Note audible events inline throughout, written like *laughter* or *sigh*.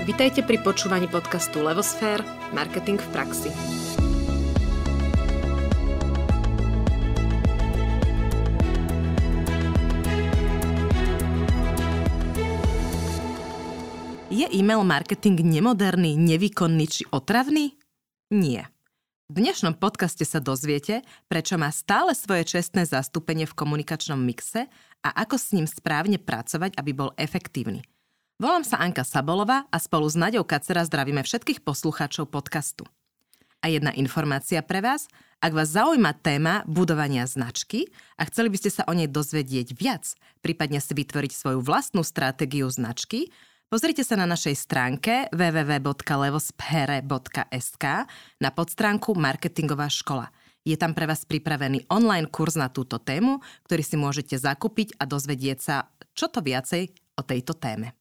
Vitajte pri počúvaní podcastu Levosfér – Marketing v praxi. Je e-mail marketing nemoderný, nevýkonný či otravný? Nie. V dnešnom podcaste sa dozviete, prečo má stále svoje čestné zastúpenie v komunikačnom mixe a ako s ním správne pracovať, aby bol efektívny. Volám sa Anka Sabolová a spolu s Naďou Kacera zdravíme všetkých poslucháčov podcastu. A jedna informácia pre vás, ak vás zaujíma téma budovania značky a chceli by ste sa o nej dozvedieť viac, prípadne si vytvoriť svoju vlastnú stratégiu značky, pozrite sa na našej stránke www.levosphere.sk na podstránku Marketingová škola. Je tam pre vás pripravený online kurz na túto tému, ktorý si môžete zakúpiť a dozvedieť sa čo to viacej o tejto téme.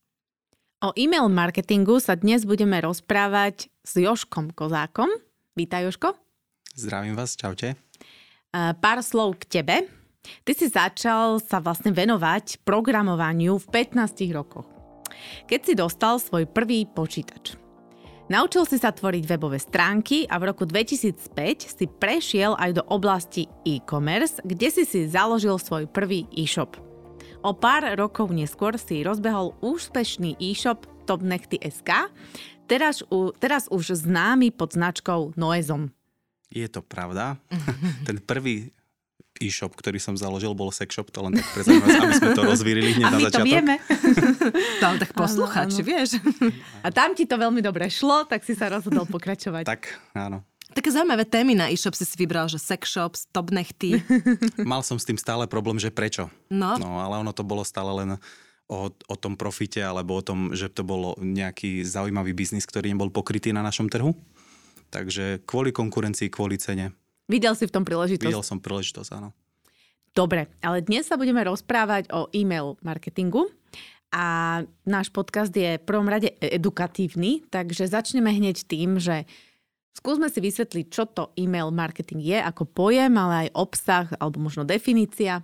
O e-mail marketingu sa dnes budeme rozprávať s Joškom Kozákom. Vítaj, Joško. Zdravím vás, čaute. Pár slov k tebe. Ty si začal sa vlastne venovať programovaniu v 15 rokoch. Keď si dostal svoj prvý počítač. Naučil si sa tvoriť webové stránky a v roku 2005 si prešiel aj do oblasti e-commerce, kde si si založil svoj prvý e-shop. O pár rokov neskôr si rozbehol úspešný e-shop topnechty.sk, teraz, teraz už známy pod značkou Noezom. Je to pravda. *laughs* Ten prvý e-shop, ktorý som založil, bol sex shop, to len tak pre aby sme to rozvírili hneď a na začiatok. to vieme. Tam *laughs* tak poslucháči, vieš. A tam ti to veľmi dobre šlo, tak si sa rozhodol pokračovať. tak, áno. Také zaujímavé témy na e-shop si si vybral, že sex shop, stop nechty. *laughs* Mal som s tým stále problém, že prečo. No. no ale ono to bolo stále len o, o tom profite alebo o tom, že to bolo nejaký zaujímavý biznis, ktorý nebol pokrytý na našom trhu. Takže kvôli konkurencii, kvôli cene. Videl si v tom príležitosť? Videl som príležitosť, áno. Dobre, ale dnes sa budeme rozprávať o e-mail marketingu a náš podcast je v prvom rade edukatívny, takže začneme hneď tým, že Skúsme si vysvetliť, čo to e-mail marketing je ako pojem, ale aj obsah alebo možno definícia.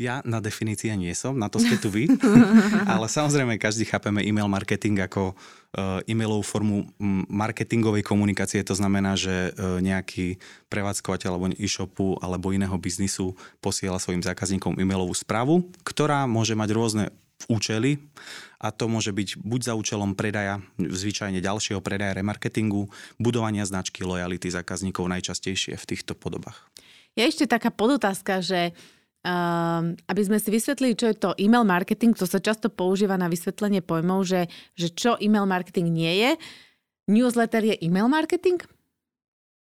Ja na definícia nie som, na to ste tu vy. *laughs* Ale samozrejme, každý chápeme e-mail marketing ako uh, e-mailovú formu marketingovej komunikácie. To znamená, že uh, nejaký prevádzkovateľ alebo e-shopu alebo iného biznisu posiela svojim zákazníkom e-mailovú správu, ktorá môže mať rôzne účely a to môže byť buď za účelom predaja, zvyčajne ďalšieho predaja, remarketingu, budovania značky, lojality zákazníkov najčastejšie v týchto podobách. Je ešte taká podotázka, že um, aby sme si vysvetlili, čo je to e-mail marketing, to sa často používa na vysvetlenie pojmov, že, že čo e-mail marketing nie je. Newsletter je e-mail marketing?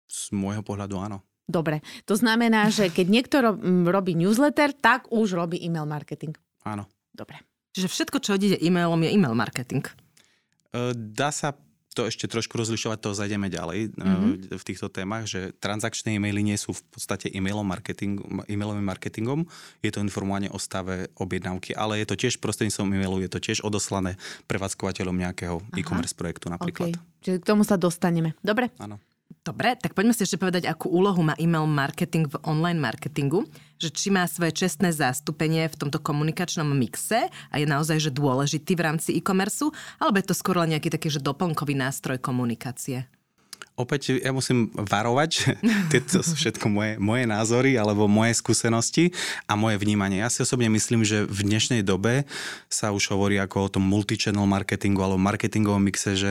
Z môjho pohľadu áno. Dobre, to znamená, že keď niekto robí newsletter, tak už robí e-mail marketing. Áno. Dobre. Čiže všetko, čo ide e-mailom, je e-mail marketing. Dá sa to ešte trošku rozlišovať, to zajdeme ďalej mm-hmm. v týchto témach, že transakčné e-maily nie sú v podstate e-mailom marketing, e-mailovým marketingom, je to informovanie o stave objednávky, ale je to tiež prostredníctvom e-mailu, je to tiež odoslané prevádzkovateľom nejakého Aha. e-commerce projektu napríklad. Okay. Čiže k tomu sa dostaneme. Dobre? Áno. Dobre, tak poďme si ešte povedať, akú úlohu má e-mail marketing v online marketingu, že či má svoje čestné zastúpenie v tomto komunikačnom mixe a je naozaj že dôležitý v rámci e-commerce, alebo je to skôr len nejaký taký že doplnkový nástroj komunikácie? Opäť ja musím varovať, *laughs* tieto sú všetko moje, moje názory alebo moje skúsenosti a moje vnímanie. Ja si osobne myslím, že v dnešnej dobe sa už hovorí ako o tom multichannel marketingu alebo marketingovom mixe, že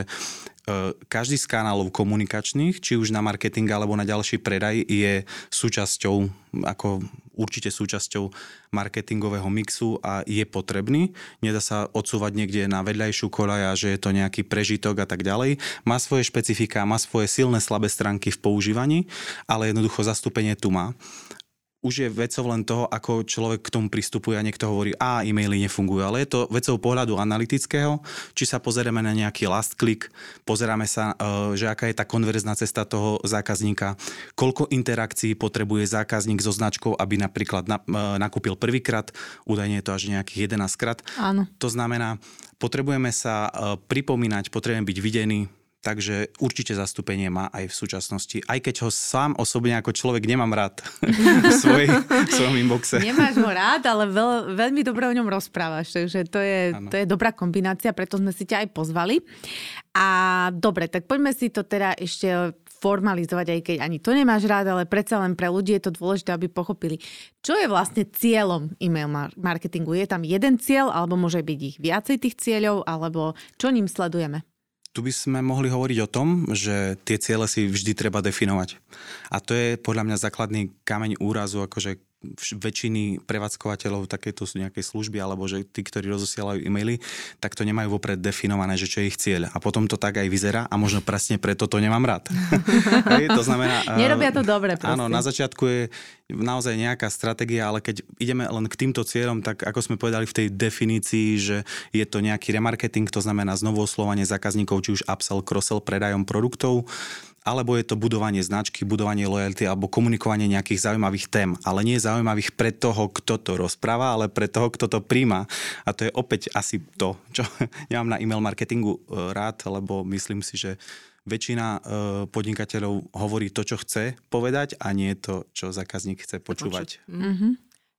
každý z kanálov komunikačných, či už na marketing alebo na ďalší predaj, je súčasťou, ako určite súčasťou marketingového mixu a je potrebný. Nedá sa odsúvať niekde na vedľajšiu koľaj a že je to nejaký prežitok a tak ďalej. Má svoje špecifika, má svoje silné, slabé stránky v používaní, ale jednoducho zastúpenie tu má už je vecou len toho, ako človek k tomu pristupuje a niekto hovorí, a e-maily nefungujú, ale je to vecou pohľadu analytického, či sa pozrieme na nejaký last click, pozeráme sa, e, že aká je tá konverzná cesta toho zákazníka, koľko interakcií potrebuje zákazník so značkou, aby napríklad e, nakúpil prvýkrát, údajne je to až nejakých 11 krát. Áno. To znamená, potrebujeme sa e, pripomínať, potrebujeme byť videní, takže určite zastúpenie má aj v súčasnosti, aj keď ho sám osobne ako človek nemám rád *laughs* v, svoj, v svojom inboxe. Nemáš ho rád, ale veľ, veľmi dobre o ňom rozprávaš, takže to je, to je dobrá kombinácia, preto sme si ťa aj pozvali. A dobre, tak poďme si to teda ešte formalizovať, aj keď ani to nemáš rád, ale predsa len pre ľudí je to dôležité, aby pochopili, čo je vlastne cieľom e-mail marketingu. Je tam jeden cieľ, alebo môže byť ich viacej tých cieľov, alebo čo ním sledujeme? Tu by sme mohli hovoriť o tom, že tie ciele si vždy treba definovať. A to je podľa mňa základný kameň úrazu, akože väčšiny prevádzkovateľov takéto nejakej služby alebo že tí, ktorí rozosielajú e-maily, tak to nemajú vopred definované, že čo je ich cieľ. A potom to tak aj vyzerá a možno presne preto to nemám rád. *laughs* Hej, to znamená... Nerobia to dobre. Proste. Áno, na začiatku je naozaj nejaká stratégia, ale keď ideme len k týmto cieľom, tak ako sme povedali v tej definícii, že je to nejaký remarketing, to znamená znovu oslovanie zákazníkov, či už upsell, cross-sell, predajom produktov, alebo je to budovanie značky, budovanie lojalty alebo komunikovanie nejakých zaujímavých tém, ale nie zaujímavých pre toho, kto to rozpráva, ale pre toho, kto to príjma. A to je opäť asi to, čo *laughs* nemám na e-mail marketingu e, rád, lebo myslím si, že väčšina e, podnikateľov hovorí to, čo chce povedať a nie to, čo zákazník chce počúvať. Mm-hmm.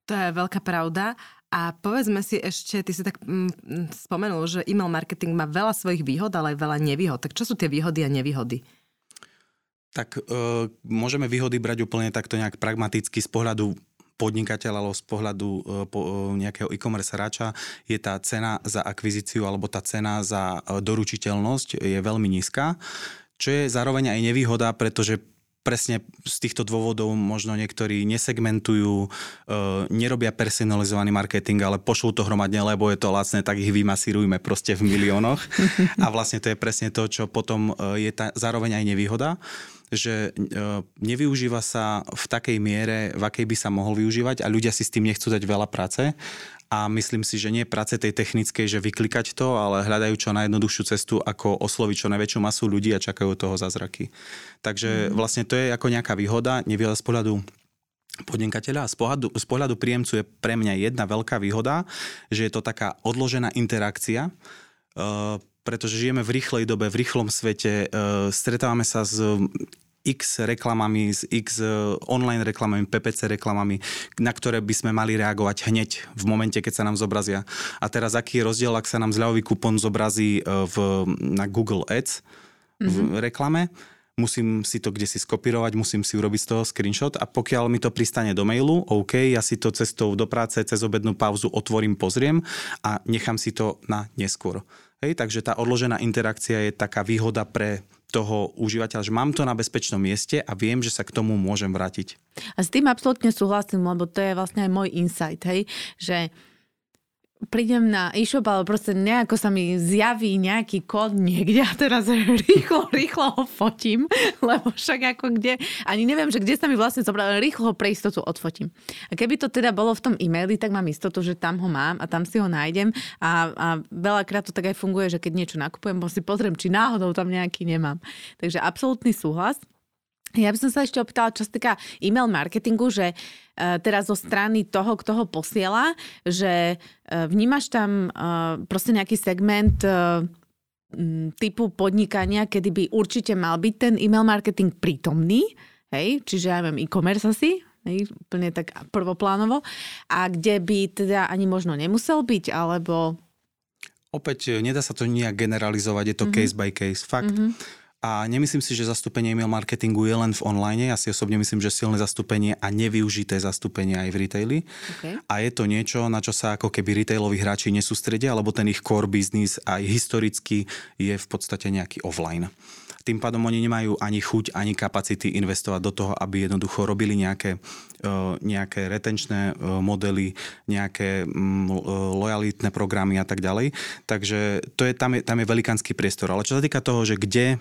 To je veľká pravda. A povedzme si ešte, ty si tak mm, spomenul, že e-mail marketing má veľa svojich výhod, ale aj veľa nevýhod. Tak čo sú tie výhody a nevýhody? Tak e, môžeme výhody brať úplne takto nejak pragmaticky z pohľadu podnikateľa alebo z pohľadu e, po, e, nejakého e-commerce hráča je tá cena za akvizíciu alebo tá cena za e, doručiteľnosť je veľmi nízka, čo je zároveň aj nevýhoda, pretože presne z týchto dôvodov možno niektorí nesegmentujú, e, nerobia personalizovaný marketing, ale pošlú to hromadne, lebo je to lacné, tak ich vymasírujme proste v miliónoch. *laughs* A vlastne to je presne to, čo potom e, je tá, zároveň aj nevýhoda že e, nevyužíva sa v takej miere, v akej by sa mohol využívať a ľudia si s tým nechcú dať veľa práce a myslím si, že nie práce tej technickej, že vyklikať to, ale hľadajú čo najjednoduchšiu cestu, ako osloviť čo najväčšiu masu ľudí a čakajú toho zázraky. Takže mm. vlastne to je ako nejaká výhoda, nevýhoda z pohľadu podnikateľa a z pohľadu, z pohľadu príjemcu je pre mňa jedna veľká výhoda, že je to taká odložená interakcia, uh, pretože žijeme v rýchlej dobe, v rýchlom svete, uh, stretávame sa s x reklamami, s x e, online reklamami, PPC reklamami, na ktoré by sme mali reagovať hneď v momente, keď sa nám zobrazia. A teraz aký je rozdiel, ak sa nám zľavový kupon zobrazí e, v, na Google Ads v mm-hmm. reklame, musím si to kde si skopírovať, musím si urobiť z toho screenshot a pokiaľ mi to pristane do mailu, OK, ja si to cestou do práce cez obednú pauzu otvorím, pozriem a nechám si to na neskôr. Hej, takže tá odložená interakcia je taká výhoda pre toho užívateľa, že mám to na bezpečnom mieste a viem, že sa k tomu môžem vrátiť. A s tým absolútne súhlasím, lebo to je vlastne aj môj insight, hej, že prídem na e-shop, ale proste nejako sa mi zjaví nejaký kód niekde a teraz *laughs* rýchlo, rýchlo ho fotím, lebo však ako kde, ani neviem, že kde sa mi vlastne zobral, rýchlo ho pre istotu odfotím. A keby to teda bolo v tom e-maili, tak mám istotu, že tam ho mám a tam si ho nájdem a, a veľakrát to tak aj funguje, že keď niečo nakupujem, si pozriem, či náhodou tam nejaký nemám. Takže absolútny súhlas. Ja by som sa ešte opýtala, čo sa týka e-mail marketingu, že uh, teraz zo strany toho, kto ho posiela, že uh, vnímaš tam uh, proste nejaký segment typu podnikania, kedy by určite mal byť ten e-mail marketing prítomný, hej, čiže ja viem e-commerce asi, hej, úplne tak prvoplánovo, a kde by teda ani možno nemusel byť, alebo... Opäť nedá sa to nejak generalizovať, je to mm-hmm. case by case. Fakt, mm-hmm a nemyslím si, že zastúpenie email marketingu je len v online. Ja si osobne myslím, že silné zastúpenie a nevyužité zastúpenie aj v retaili. Okay. A je to niečo, na čo sa ako keby retailoví hráči nesústredia, alebo ten ich core business aj historicky je v podstate nejaký offline. Tým pádom oni nemajú ani chuť, ani kapacity investovať do toho, aby jednoducho robili nejaké E, nejaké retenčné e, modely, nejaké mm, e, lojalitné programy a tak ďalej. Takže to je, tam, je, tam je velikánsky priestor. Ale čo sa týka toho, že kde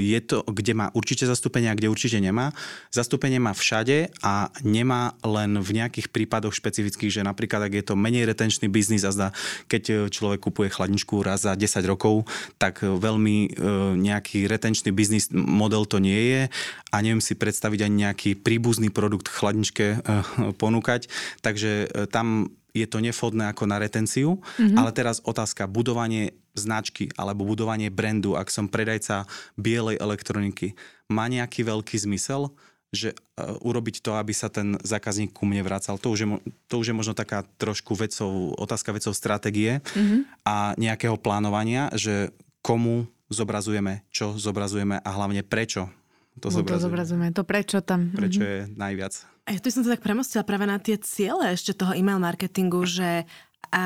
je to, kde má určite zastúpenie a kde určite nemá, zastúpenie má všade a nemá len v nejakých prípadoch špecifických, že napríklad ak je to menej retenčný biznis a zda, keď človek kupuje chladničku raz za 10 rokov, tak veľmi nejaký retenčný biznis model to nie je a neviem si predstaviť ani nejaký príbuzný produkt chladničke eh, ponúkať. Takže eh, tam je to nefodné ako na retenciu, mm-hmm. ale teraz otázka budovanie značky alebo budovanie brandu, ak som predajca bielej elektroniky, má nejaký veľký zmysel, že uh, urobiť to, aby sa ten zákazník ku mne vracal. To už je, to už je možno taká trošku vecov, otázka vecov stratégie mm-hmm. a nejakého plánovania, že komu zobrazujeme, čo zobrazujeme a hlavne prečo to no, zobrazujeme. To zobrazujeme, to prečo tam. Prečo mm-hmm. je najviac. A ja tu som to tak premostila práve na tie ciele ešte toho e-mail marketingu, že a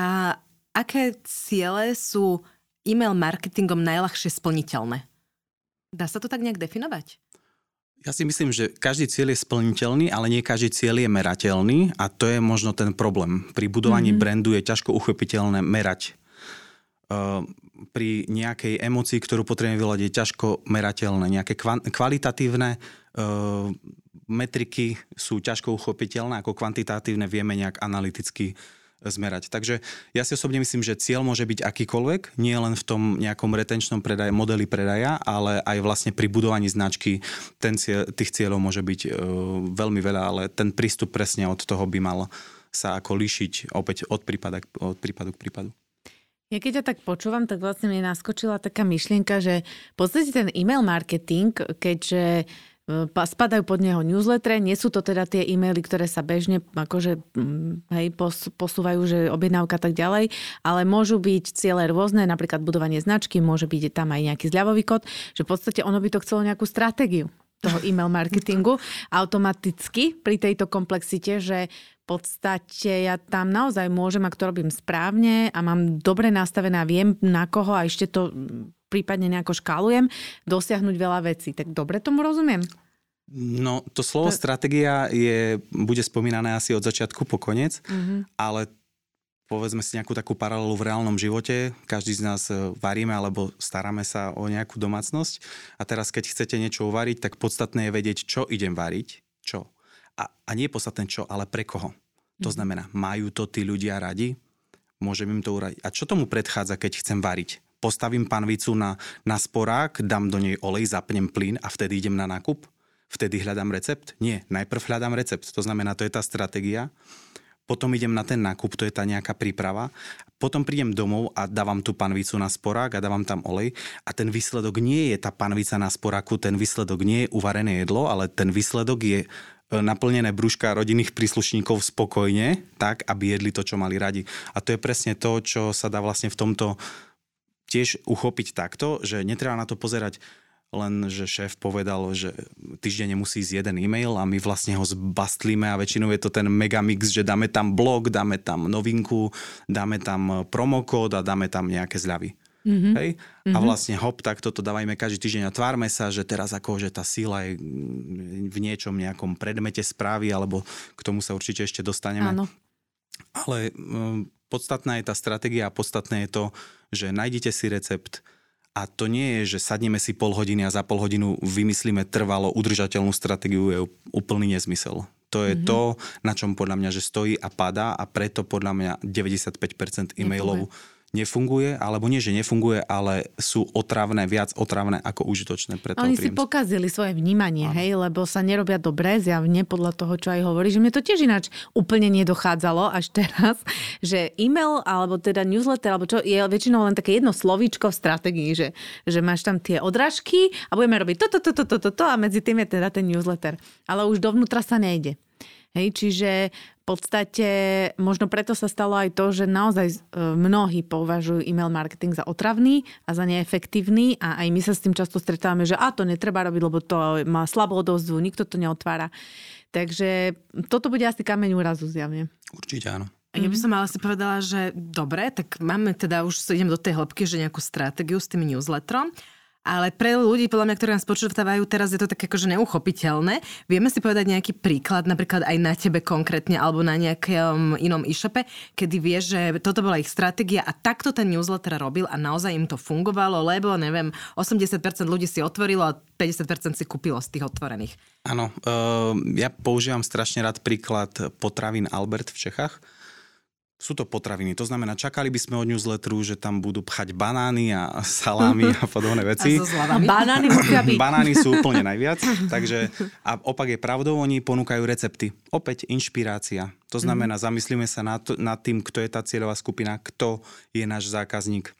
aké ciele sú e-mail marketingom najľahšie splniteľné? Dá sa to tak nejak definovať? Ja si myslím, že každý cieľ je splniteľný, ale nie každý cieľ je merateľný a to je možno ten problém. Pri budovaní mm-hmm. brandu je ťažko uchopiteľné merať. Uh, pri nejakej emocii, ktorú potrebujeme vyvolať, je ťažko merateľné. Nejaké kvalitatívne uh, metriky sú ťažko uchopiteľné, ako kvantitatívne vieme nejak analyticky zmerať. Takže ja si osobne myslím, že cieľ môže byť akýkoľvek, nie len v tom nejakom retenčnom predaje, modeli predaja, ale aj vlastne pri budovaní značky ten cieľ, tých cieľov môže byť e, veľmi veľa, ale ten prístup presne od toho by mal sa ako líšiť opäť od prípadu, od prípadu k prípadu. Ja keď ťa tak počúvam, tak vlastne mi naskočila taká myšlienka, že v podstate ten e-mail marketing, keďže spadajú pod neho newsletter, nie sú to teda tie e-maily, ktoré sa bežne akože, mm, hej, posúvajú, že objednávka tak ďalej, ale môžu byť ciele rôzne, napríklad budovanie značky, môže byť tam aj nejaký zľavový kód, že v podstate ono by to chcelo nejakú stratégiu toho e-mail marketingu automaticky pri tejto komplexite, že v podstate ja tam naozaj môžem, ak to robím správne a mám dobre nastavené a viem na koho a ešte to prípadne nejako škálujem, dosiahnuť veľa vecí. Tak dobre tomu rozumiem? No, to slovo to... stratégia je, bude spomínané asi od začiatku po koniec, mm-hmm. ale povedzme si nejakú takú paralelu v reálnom živote. Každý z nás e, varíme alebo staráme sa o nejakú domácnosť a teraz keď chcete niečo uvariť, tak podstatné je vedieť, čo idem variť, čo. A, a nie podstatné čo, ale pre koho. To mhm. znamená, majú to tí ľudia radi? Môžem im to uradiť. A čo tomu predchádza, keď chcem variť? postavím panvicu na, na sporák, dám do nej olej, zapnem plyn a vtedy idem na nákup? Vtedy hľadám recept? Nie, najprv hľadám recept. To znamená, to je tá stratégia. Potom idem na ten nákup, to je tá nejaká príprava. Potom prídem domov a dávam tú panvicu na sporák a dávam tam olej. A ten výsledok nie je tá panvica na sporáku, ten výsledok nie je uvarené jedlo, ale ten výsledok je e, naplnené brúška rodinných príslušníkov spokojne, tak, aby jedli to, čo mali radi. A to je presne to, čo sa dá vlastne v tomto tiež uchopiť takto, že netreba na to pozerať len, že šéf povedal, že týždeň musí ísť jeden e-mail a my vlastne ho zbastlíme a väčšinou je to ten megamix, že dáme tam blog, dáme tam novinku, dáme tam promokód a dáme tam nejaké zľavy. Mm-hmm. Hej? Mm-hmm. A vlastne hop, tak toto dávajme každý týždeň a tvárme sa, že teraz ako, že tá síla je v niečom nejakom predmete správy, alebo k tomu sa určite ešte dostaneme. Áno. Ale um, podstatná je tá stratégia a podstatné je to, že nájdete si recept a to nie je, že sadneme si pol hodiny a za pol hodinu vymyslíme trvalo udržateľnú stratégiu, je úplný nezmysel. To je mm-hmm. to, na čom podľa mňa, že stojí a padá a preto podľa mňa 95% e-mailov nefunguje, alebo nie, že nefunguje, ale sú otravné, viac otravné ako užitočné pre Oni príjemca. si pokazili svoje vnímanie, Áno. hej, lebo sa nerobia dobre, zjavne podľa toho, čo aj hovorí, že mne to tiež ináč úplne nedochádzalo až teraz, *laughs* že e-mail alebo teda newsletter, alebo čo, je väčšinou len také jedno slovíčko v stratégii, že, že máš tam tie odrážky a budeme robiť toto, toto, toto, toto a medzi tým je teda ten newsletter. Ale už dovnútra sa nejde. Hej, čiže v podstate možno preto sa stalo aj to, že naozaj e, mnohí považujú e-mail marketing za otravný a za neefektívny a aj my sa s tým často stretávame, že a to netreba robiť, lebo to má slabú odozvu, nikto to neotvára. Takže toto bude asi kameň úrazu zjavne. Určite áno. Ja by som ale si povedala, že dobre, tak máme teda, už idem do tej hĺbky, že nejakú stratégiu s tým newsletterom. Ale pre ľudí, podľa mňa, ktorí nás počúvajú, teraz je to tak akože neuchopiteľné. Vieme si povedať nejaký príklad, napríklad aj na tebe konkrétne, alebo na nejakom inom e-shope, kedy vieš, že toto bola ich stratégia a takto ten newsletter robil a naozaj im to fungovalo, lebo, neviem, 80% ľudí si otvorilo a 50% si kúpilo z tých otvorených. Áno, uh, ja používam strašne rád príklad potravín Albert v Čechách sú to potraviny. To znamená, čakali by sme od newsletteru, že tam budú pchať banány a *laughs* salámy a podobné veci. A, a banány musia byť. Banány sú úplne najviac. *laughs* Takže, a opak je pravdou, oni ponúkajú recepty. Opäť inšpirácia. To znamená, mm. zamyslíme sa nad, nad tým, kto je tá cieľová skupina, kto je náš zákazník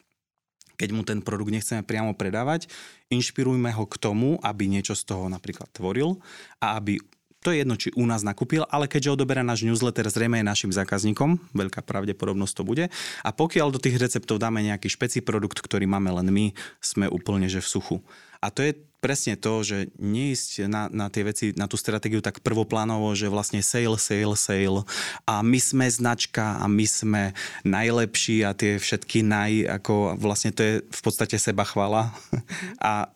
keď mu ten produkt nechceme priamo predávať, inšpirujme ho k tomu, aby niečo z toho napríklad tvoril a aby to je jedno, či u nás nakúpil, ale keďže odoberá náš newsletter, zrejme je našim zákazníkom, veľká pravdepodobnosť to bude. A pokiaľ do tých receptov dáme nejaký špeci produkt, ktorý máme len my, sme úplne že v suchu. A to je presne to, že neísť na, na tie veci, na tú stratégiu tak prvoplánovo, že vlastne sale, sale, sale a my sme značka a my sme najlepší a tie všetky naj, ako vlastne to je v podstate seba chvala *laughs* a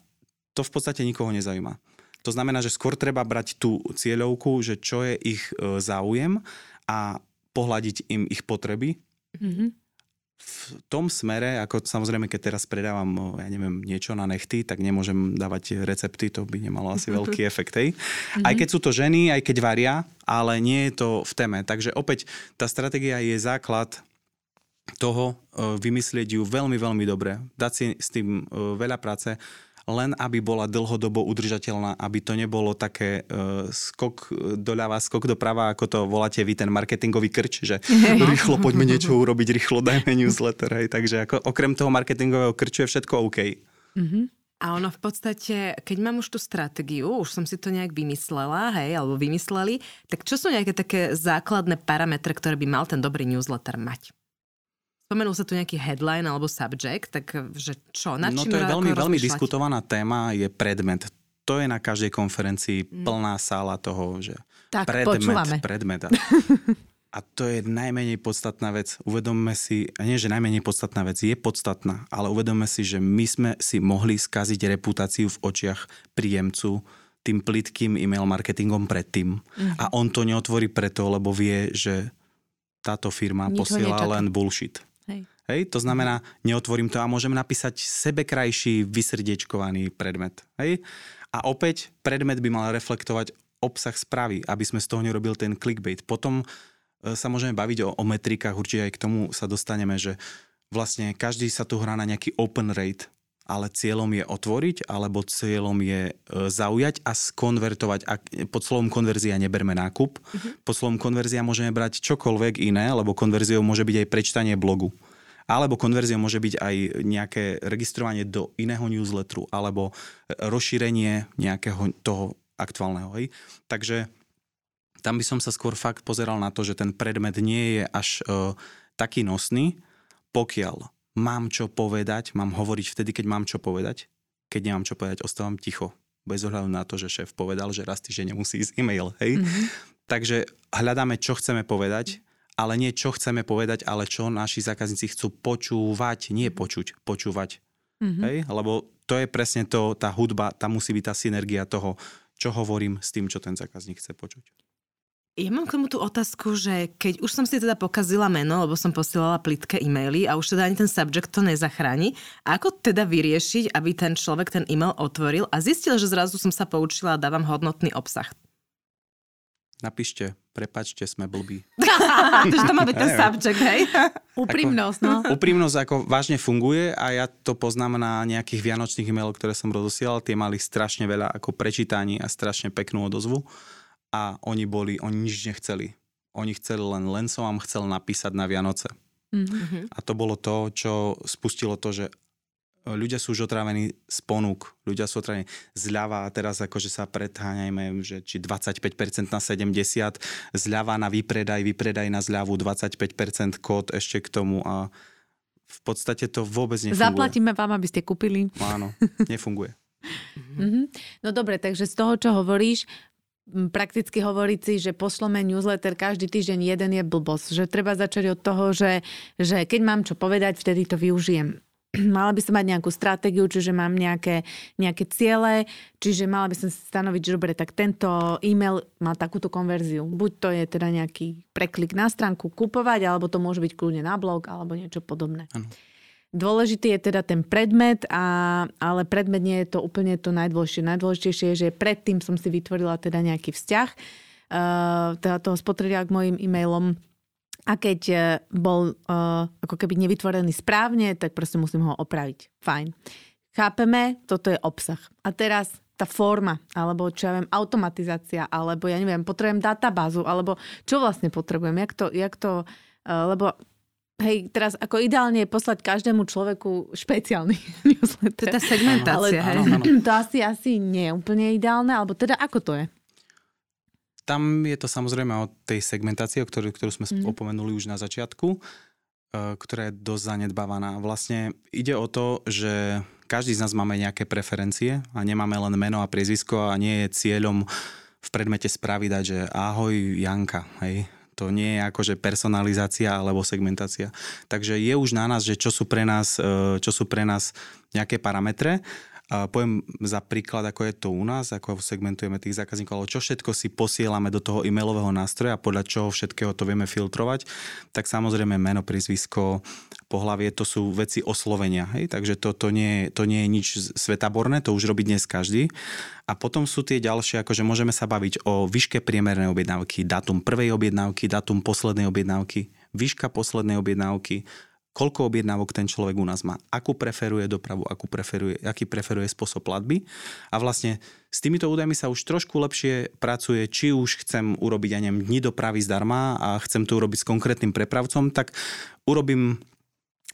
to v podstate nikoho nezaujíma. To znamená, že skôr treba brať tú cieľovku, že čo je ich e, záujem a pohľadiť im ich potreby. Mm-hmm. V tom smere, ako samozrejme, keď teraz predávam, ja neviem, niečo na nechty, tak nemôžem dávať recepty, to by nemalo asi *laughs* veľký efekt. Hej. Mm-hmm. Aj keď sú to ženy, aj keď varia, ale nie je to v téme. Takže opäť tá stratégia je základ toho e, vymyslieť ju veľmi, veľmi dobre. Dať si s tým e, veľa práce len aby bola dlhodobo udržateľná, aby to nebolo také uh, skok doľava, skok doprava, ako to voláte vy, ten marketingový krč, že *laughs* rýchlo poďme niečo urobiť, rýchlo dajme newsletter. Hej. Takže ako, okrem toho marketingového krču je všetko OK. Mm-hmm. A ono v podstate, keď mám už tú stratégiu, už som si to nejak vymyslela, hej, alebo vymysleli, tak čo sú nejaké také základné parametre, ktoré by mal ten dobrý newsletter mať? Spomenul sa tu nejaký headline alebo subject, tak že čo? Na no to je veľmi, veľmi diskutovaná téma, je predmet. To je na každej konferencii mm. plná sála toho, že tak, predmet, počúvame. predmet. *laughs* A to je najmenej podstatná vec. Uvedomme si, a nie že najmenej podstatná vec, je podstatná, ale uvedomme si, že my sme si mohli skaziť reputáciu v očiach príjemcu tým plitkým e-mail marketingom predtým. Mm-hmm. A on to neotvorí preto, lebo vie, že táto firma Nič posiela len bullshit. Hej. Hej, to znamená, neotvorím to a môžem napísať sebekrajší, vysrdiečkovaný predmet. Hej? A opäť, predmet by mal reflektovať obsah správy, aby sme z toho nerobil ten clickbait. Potom e, sa môžeme baviť o, o metrikách, určite aj k tomu sa dostaneme, že vlastne každý sa tu hrá na nejaký open rate, ale cieľom je otvoriť, alebo cieľom je e, zaujať a skonvertovať. A pod slovom konverzia neberme nákup. Uh-huh. Pod slovom konverzia môžeme brať čokoľvek iné, lebo konverziou môže byť aj prečtanie blogu. Alebo konverziou môže byť aj nejaké registrovanie do iného newsletteru, alebo rozšírenie nejakého toho aktuálneho. Hej. Takže tam by som sa skôr fakt pozeral na to, že ten predmet nie je až uh, taký nosný, pokiaľ mám čo povedať, mám hovoriť vtedy, keď mám čo povedať. Keď nemám čo povedať, ostávam ticho. Bez ohľadu na to, že šéf povedal, že raz že nemusí ísť e-mail. Hej? Mm-hmm. Takže hľadáme, čo chceme povedať, ale nie čo chceme povedať, ale čo naši zákazníci chcú počúvať, nie počuť, počúvať. Mm-hmm. Hej? Lebo to je presne to, tá hudba, tam musí byť tá synergia toho, čo hovorím s tým, čo ten zákazník chce počuť. Ja mám k tomu tú otázku, že keď už som si teda pokazila meno, lebo som posielala plitké e-maily a už teda ani ten subject to nezachráni, ako teda vyriešiť, aby ten človek ten e-mail otvoril a zistil, že zrazu som sa poučila a dávam hodnotný obsah? Napíšte, prepačte, sme blbí. *laughs* Takže to má byť ten subject, hej? Úprimnosť, no. Úprimnosť ako vážne funguje a ja to poznám na nejakých vianočných e-mailoch, ktoré som rozosielal. Tie mali strašne veľa ako prečítaní a strašne peknú odozvu a oni boli, oni nič nechceli. Oni chceli len, len som vám chcel napísať na Vianoce. Mm-hmm. A to bolo to, čo spustilo to, že ľudia sú už otrávení z ponúk, ľudia sú otrávení zľava a teraz akože sa predháňajme, že či 25% na 70, zľava na výpredaj, výpredaj na zľavu, 25% kód ešte k tomu a v podstate to vôbec nefunguje. Zaplatíme vám, aby ste kúpili. Áno, nefunguje. Mm-hmm. *laughs* No dobre, takže z toho, čo hovoríš, prakticky hovoriť si, že pošleme newsletter každý týždeň jeden je blbosť. Že treba začať od toho, že, že keď mám čo povedať, vtedy to využijem. *clears throat* Mala by som mať nejakú stratégiu, čiže mám nejaké, nejaké ciele, čiže mala by som si stanoviť, že dobre, tak tento e-mail má takúto konverziu. Buď to je teda nejaký preklik na stránku kupovať, alebo to môže byť kľudne na blog, alebo niečo podobné. Ano. Dôležitý je teda ten predmet, a, ale predmet nie je to úplne to najdôležitejšie. Najdôležitejšie je, že predtým som si vytvorila teda nejaký vzťah uh, teda toho spotrebiteľa k mojim e-mailom a keď uh, bol uh, ako keby nevytvorený správne, tak proste musím ho opraviť. Fajn. Chápeme, toto je obsah. A teraz tá forma, alebo čo ja viem, automatizácia, alebo ja neviem, potrebujem databázu, alebo čo vlastne potrebujem, jak to, jak to uh, lebo hej, teraz ako ideálne je poslať každému človeku špeciálny *laughs* newsletter. To je tá segmentácia, ale. Áno, *clears throat* áno. To asi, asi nie je úplne ideálne, alebo teda ako to je? Tam je to samozrejme o tej segmentácii, o ktorú, ktorú sme mm. opomenuli už na začiatku, e, ktorá je dosť zanedbávaná. Vlastne ide o to, že každý z nás máme nejaké preferencie a nemáme len meno a priezvisko a nie je cieľom v predmete správy dať, že ahoj Janka, hej, to nie je akože personalizácia alebo segmentácia. Takže je už na nás, že čo sú pre nás, e, čo sú pre nás nejaké parametre poviem za príklad, ako je to u nás, ako segmentujeme tých zákazníkov, ale čo všetko si posielame do toho e-mailového nástroja, podľa čoho všetkého to vieme filtrovať, tak samozrejme meno, prízvisko, pohlavie, to sú veci oslovenia. Hej? Takže to, to, nie, to nie je nič svetaborné, to už robí dnes každý. A potom sú tie ďalšie, akože môžeme sa baviť o výške priemernej objednávky, datum prvej objednávky, datum poslednej objednávky, výška poslednej objednávky, koľko objednávok ten človek u nás má, akú preferuje dopravu, akú preferuje, aký preferuje spôsob platby. A vlastne s týmito údajmi sa už trošku lepšie pracuje, či už chcem urobiť, ja dni dopravy zdarma a chcem to urobiť s konkrétnym prepravcom, tak urobím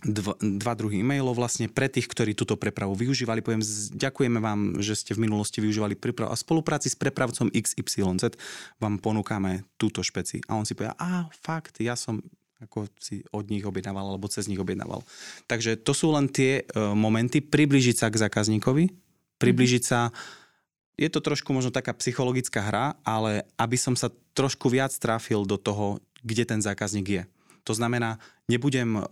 dva, dva druhy e-mailov vlastne pre tých, ktorí túto prepravu využívali. Poviem, ďakujeme vám, že ste v minulosti využívali prepravu a spolupráci s prepravcom XYZ vám ponúkame túto špeci. A on si povie, a fakt, ja som ako si od nich objednával alebo cez nich objednával. Takže to sú len tie uh, momenty, približiť sa k zákazníkovi, približiť sa, je to trošku možno taká psychologická hra, ale aby som sa trošku viac trafil do toho, kde ten zákazník je. To znamená, nebudem uh,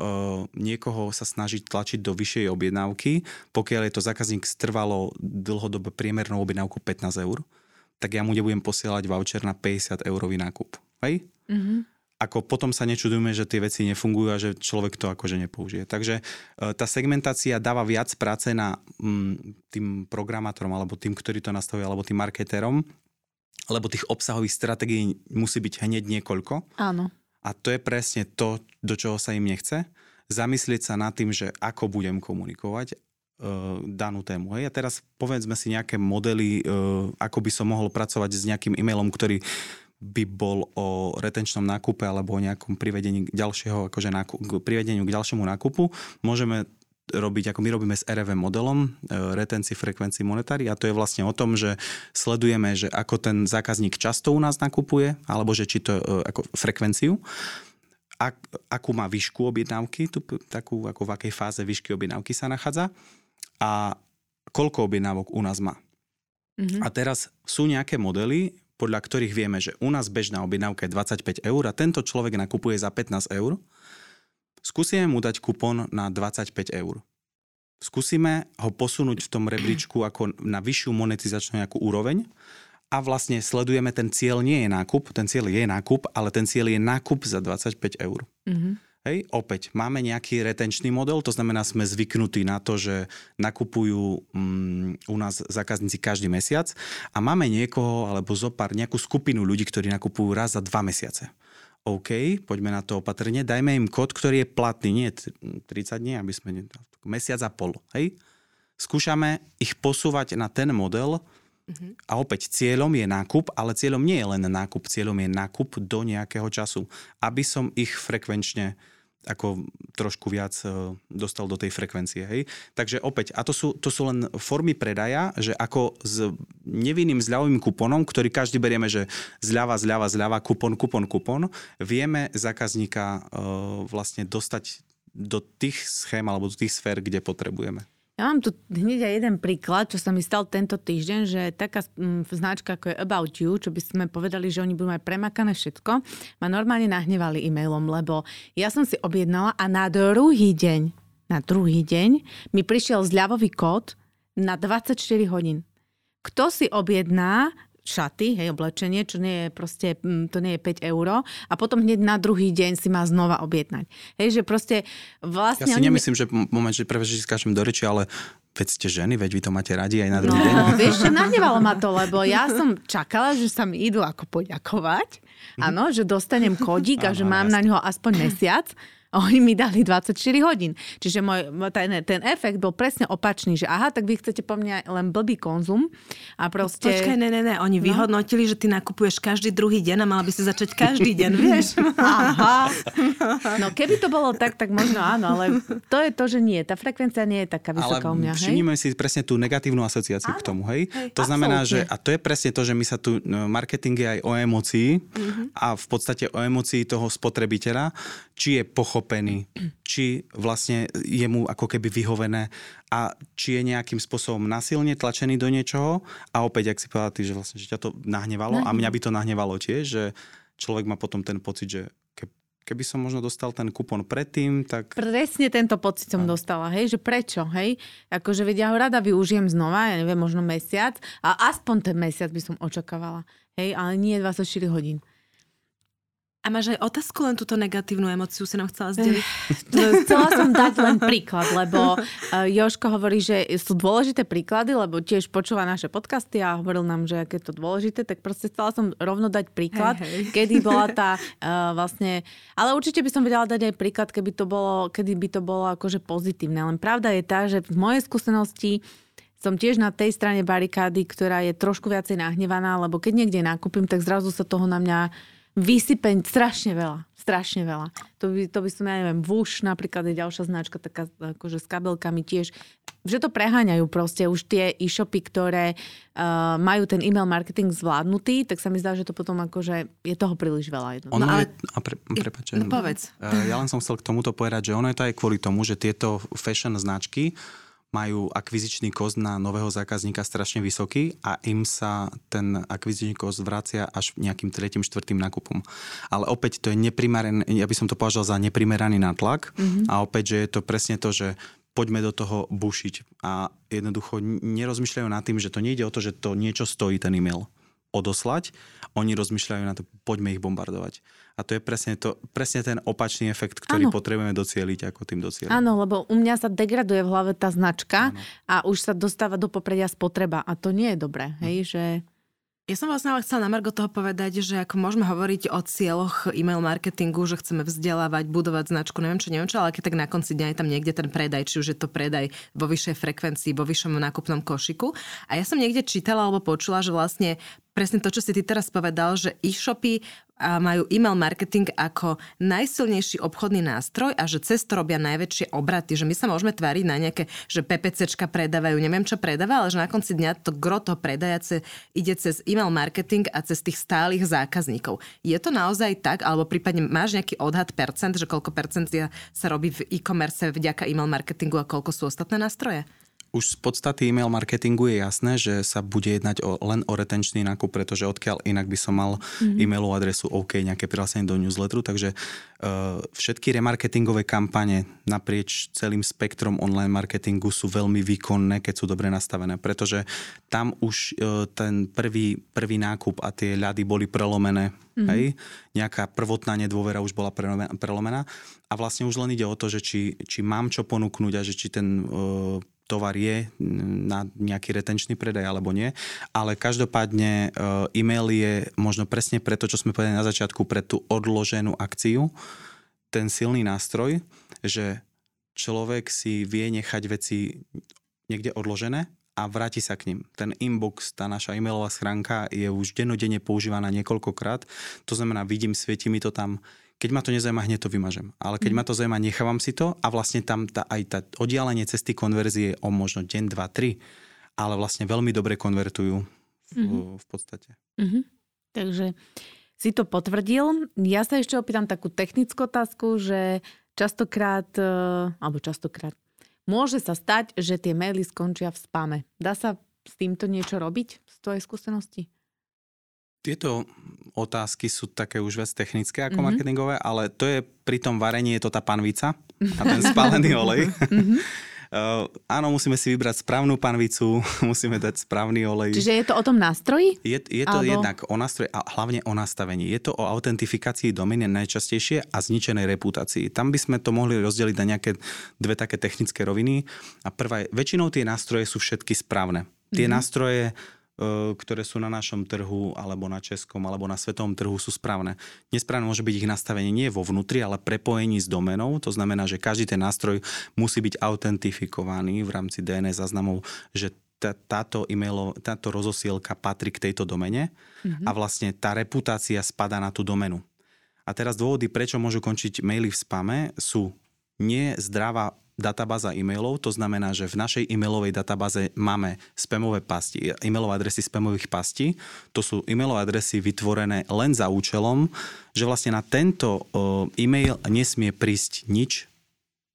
niekoho sa snažiť tlačiť do vyššej objednávky, pokiaľ je to zákazník strvalo dlhodobé priemernou objednávku 15 eur, tak ja mu nebudem posielať voucher na 50 eurový nákup. Hej? Mm-hmm ako potom sa nečudujeme, že tie veci nefungujú a že človek to akože nepoužije. Takže e, tá segmentácia dáva viac práce na mm, tým programátorom alebo tým, ktorí to nastavujú, alebo tým marketérom, lebo tých obsahových stratégií musí byť hneď niekoľko. Áno. A to je presne to, do čoho sa im nechce. Zamyslieť sa nad tým, že ako budem komunikovať uh, danú tému. Hej. A teraz povedzme si nejaké modely, uh, ako by som mohol pracovať s nejakým e-mailom, ktorý by bol o retenčnom nákupe alebo o nejakom privedení k ďalšieho, akože nákup, k privedeniu k ďalšiemu nákupu, môžeme robiť, ako my robíme s RV modelom, e, retenci frekvencií monetári a to je vlastne o tom, že sledujeme, že ako ten zákazník často u nás nakupuje, alebo že či to e, ako frekvenciu, ak, akú má výšku objednávky, tú, takú, ako v akej fáze výšky objednávky sa nachádza a koľko objednávok u nás má. Mm-hmm. A teraz sú nejaké modely, podľa ktorých vieme, že u nás bežná objednávka je 25 eur a tento človek nakupuje za 15 eur, skúsime mu dať kupón na 25 eur. Skúsime ho posunúť v tom rebríčku ako na vyššiu monetizačnú nejakú úroveň a vlastne sledujeme, ten cieľ nie je nákup, ten cieľ je nákup, ale ten cieľ je nákup za 25 eur. Mm-hmm. Hej, opäť, máme nejaký retenčný model, to znamená, sme zvyknutí na to, že nakupujú um, u nás zákazníci každý mesiac a máme niekoho alebo zopár nejakú skupinu ľudí, ktorí nakupujú raz za dva mesiace. OK, poďme na to opatrne, dajme im kód, ktorý je platný, nie 30 dní, aby sme... Mesiac a pol, hej? Skúšame ich posúvať na ten model, Uh-huh. A opäť cieľom je nákup, ale cieľom nie je len nákup, cieľom je nákup do nejakého času, aby som ich frekvenčne ako trošku viac e, dostal do tej frekvencie. Hej? Takže opäť, a to sú, to sú len formy predaja, že ako s nevinným zľavovým kuponom, ktorý každý berieme, že zľava, zľava, zľava, kupon, kupon, kupon, vieme zákazníka uh, vlastne dostať do tých schém alebo do tých sfér, kde potrebujeme. Ja mám tu hneď aj jeden príklad, čo sa mi stal tento týždeň, že taká mm, značka ako je About You, čo by sme povedali, že oni budú mať premakané všetko, ma normálne nahnevali e-mailom, lebo ja som si objednala a na druhý deň, na druhý deň mi prišiel zľavový kód na 24 hodín. Kto si objedná šaty, hej, oblečenie, čo nie je proste, mm, to nie je 5 eur a potom hneď na druhý deň si má znova objednať. Hej, že proste vlastne... Ja si nemyslím, že moment, že prvé, že skáčem do reči, ale veď ste ženy, veď vy to máte radi aj na druhý no, deň. *laughs* vieš čo, *laughs* nahnevalo ma to, lebo ja som čakala, že sa mi idú ako poďakovať. Mhm. Áno, že dostanem kodík a že mám jasne. na ňo aspoň mesiac. A oni mi dali 24 hodín. Čiže môj, ten, ten efekt bol presne opačný, že aha, tak vy chcete po mňa len blbý konzum a proste... Počkaj, ne, ne, ne, oni no? vyhodnotili, že ty nakupuješ každý druhý deň a mala by si začať každý *laughs* deň, vieš? Aha. *laughs* No keby to bolo tak, tak možno áno, ale to je to, že nie. Tá frekvencia nie je taká vysoká ale u mňa, všimnime si presne tú negatívnu asociáciu áno, k tomu, hej? hej to absolútne. znamená, že, a to je presne to, že my sa tu, no, marketing je aj o emocii mm-hmm. a v podstate o emocii toho spotrebiteľa, či je pochopený, či vlastne je mu ako keby vyhovené a či je nejakým spôsobom nasilne tlačený do niečoho a opäť, ak si povedal ty, že vlastne, že ťa to nahnevalo a mňa by to nahnevalo tiež, že človek má potom ten pocit, že keby som možno dostal ten kupon predtým, tak... Presne tento pocit som a... dostala, hej, že prečo, hej? Akože vedia, ho rada využijem znova, ja neviem, možno mesiac a aspoň ten mesiac by som očakávala, hej, ale nie 24 hodín. A máš aj otázku, len túto negatívnu emociu si nám chcela *laughs* zdeliť? chcela som dať len príklad, lebo uh, Joško hovorí, že sú dôležité príklady, lebo tiež počúva naše podcasty a hovoril nám, že aké je to dôležité, tak proste chcela som rovno dať príklad, hey, hey. kedy bola tá uh, *laughs* vlastne... Ale určite by som vedela dať aj príklad, keby to bolo, kedy by to bolo akože pozitívne. Len pravda je tá, že v mojej skúsenosti som tiež na tej strane barikády, ktorá je trošku viacej nahnevaná, lebo keď niekde nakúpim, tak zrazu sa toho na mňa vysypeň strašne veľa. Strašne veľa. To by, to by som, ja neviem, Vuš napríklad je ďalšia značka, taká akože s kabelkami tiež, že to preháňajú proste už tie e-shopy, ktoré uh, majú ten e-mail marketing zvládnutý, tak sa mi zdá, že to potom akože je toho príliš veľa. Jednoducho. Ono no, ale... je, a pre, prepáčam, no povedz. Uh, ja len som chcel k tomuto povedať, že ono je to aj kvôli tomu, že tieto fashion značky majú akvizičný kost na nového zákazníka strašne vysoký a im sa ten akvizičný kost vracia až nejakým tretím, štvrtým nákupom. Ale opäť to je neprimeraný, ja by som to považoval za neprimeraný nátlak mm-hmm. a opäť, že je to presne to, že poďme do toho bušiť a jednoducho nerozmýšľajú nad tým, že to nejde o to, že to niečo stojí ten e-mail odoslať, oni rozmýšľajú na to, poďme ich bombardovať. A to je presne, to, presne ten opačný efekt, ktorý ano. potrebujeme docieliť, ako tým docieliť. Áno, lebo u mňa sa degraduje v hlave tá značka ano. a už sa dostáva do popredia spotreba a to nie je dobré, hej, no. že... Ja som vlastne ale chcela na Margo toho povedať, že ako môžeme hovoriť o cieľoch e-mail marketingu, že chceme vzdelávať, budovať značku, neviem čo, neviem čo, ale keď tak na konci dňa je tam niekde ten predaj, či už je to predaj vo vyššej frekvencii, vo vyššom nákupnom košiku. A ja som niekde čítala alebo počula, že vlastne presne to, čo si ty teraz povedal, že e-shopy majú e-mail marketing ako najsilnejší obchodný nástroj a že cez to robia najväčšie obraty, že my sa môžeme tváriť na nejaké, že PPCčka predávajú, neviem čo predáva, ale že na konci dňa to gro predajace ide cez e-mail marketing a cez tých stálych zákazníkov. Je to naozaj tak, alebo prípadne máš nejaký odhad percent, že koľko percent sa robí v e-commerce vďaka e-mail marketingu a koľko sú ostatné nástroje? Už z podstaty e-mail marketingu je jasné, že sa bude jednať o, len o retenčný nákup, pretože odkiaľ inak by som mal mm-hmm. e-mailovú adresu OK, nejaké prihlásenie do newsletteru, takže uh, všetky remarketingové kampane naprieč celým spektrom online marketingu sú veľmi výkonné, keď sú dobre nastavené, pretože tam už uh, ten prvý, prvý nákup a tie ľady boli prelomené, mm-hmm. hej? nejaká prvotná nedôvera už bola prelomená a vlastne už len ide o to, že či, či mám čo ponúknuť a že či ten uh, tovar je na nejaký retenčný predaj alebo nie. Ale každopádne e, e-mail je možno presne preto, čo sme povedali na začiatku, pre tú odloženú akciu, ten silný nástroj, že človek si vie nechať veci niekde odložené a vráti sa k ním. Ten inbox, tá naša e-mailová schránka je už denodene používaná niekoľkokrát. To znamená, vidím, svieti mi to tam keď ma to nezaujíma, hneď to vymažem. Ale keď mm. ma to zaujíma, nechávam si to a vlastne tam tá, aj tá oddialenie cesty konverzie o možno deň, dva, tri, ale vlastne veľmi dobre konvertujú v, mm-hmm. v podstate. Mm-hmm. Takže si to potvrdil. Ja sa ešte opýtam takú technickú otázku, že častokrát, e, alebo častokrát, môže sa stať, že tie maily skončia v spame. Dá sa s týmto niečo robiť z tvojej skúsenosti? Tieto otázky sú také už viac technické ako mm-hmm. marketingové, ale to je pri tom varení je to tá panvica a ten spálený olej. Mm-hmm. Uh, *laughs* áno, musíme si vybrať správnu panvicu, *laughs* musíme dať správny olej. Čiže je to o tom nástroji? Je, je to Albo... jednak o nástroji a hlavne o nastavení. Je to o autentifikácii domeny najčastejšie a zničenej reputácii. Tam by sme to mohli rozdeliť na nejaké dve také technické roviny. A prvá je, väčšinou tie nástroje sú všetky správne. Tie mm-hmm. nástroje ktoré sú na našom trhu, alebo na českom, alebo na svetovom trhu sú správne. Nesprávne môže byť ich nastavenie nie vo vnútri, ale prepojení s domenou. To znamená, že každý ten nástroj musí byť autentifikovaný v rámci DNS záznamov, že táto, emailo, táto rozosielka patrí k tejto domene mm-hmm. a vlastne tá reputácia spada na tú domenu. A teraz dôvody, prečo môžu končiť maily v spame, sú nie zdravá databáza e-mailov, to znamená, že v našej e-mailovej databáze máme spamové pasti, e-mailové adresy spamových pastí. To sú e-mailové adresy vytvorené len za účelom, že vlastne na tento e-mail nesmie prísť nič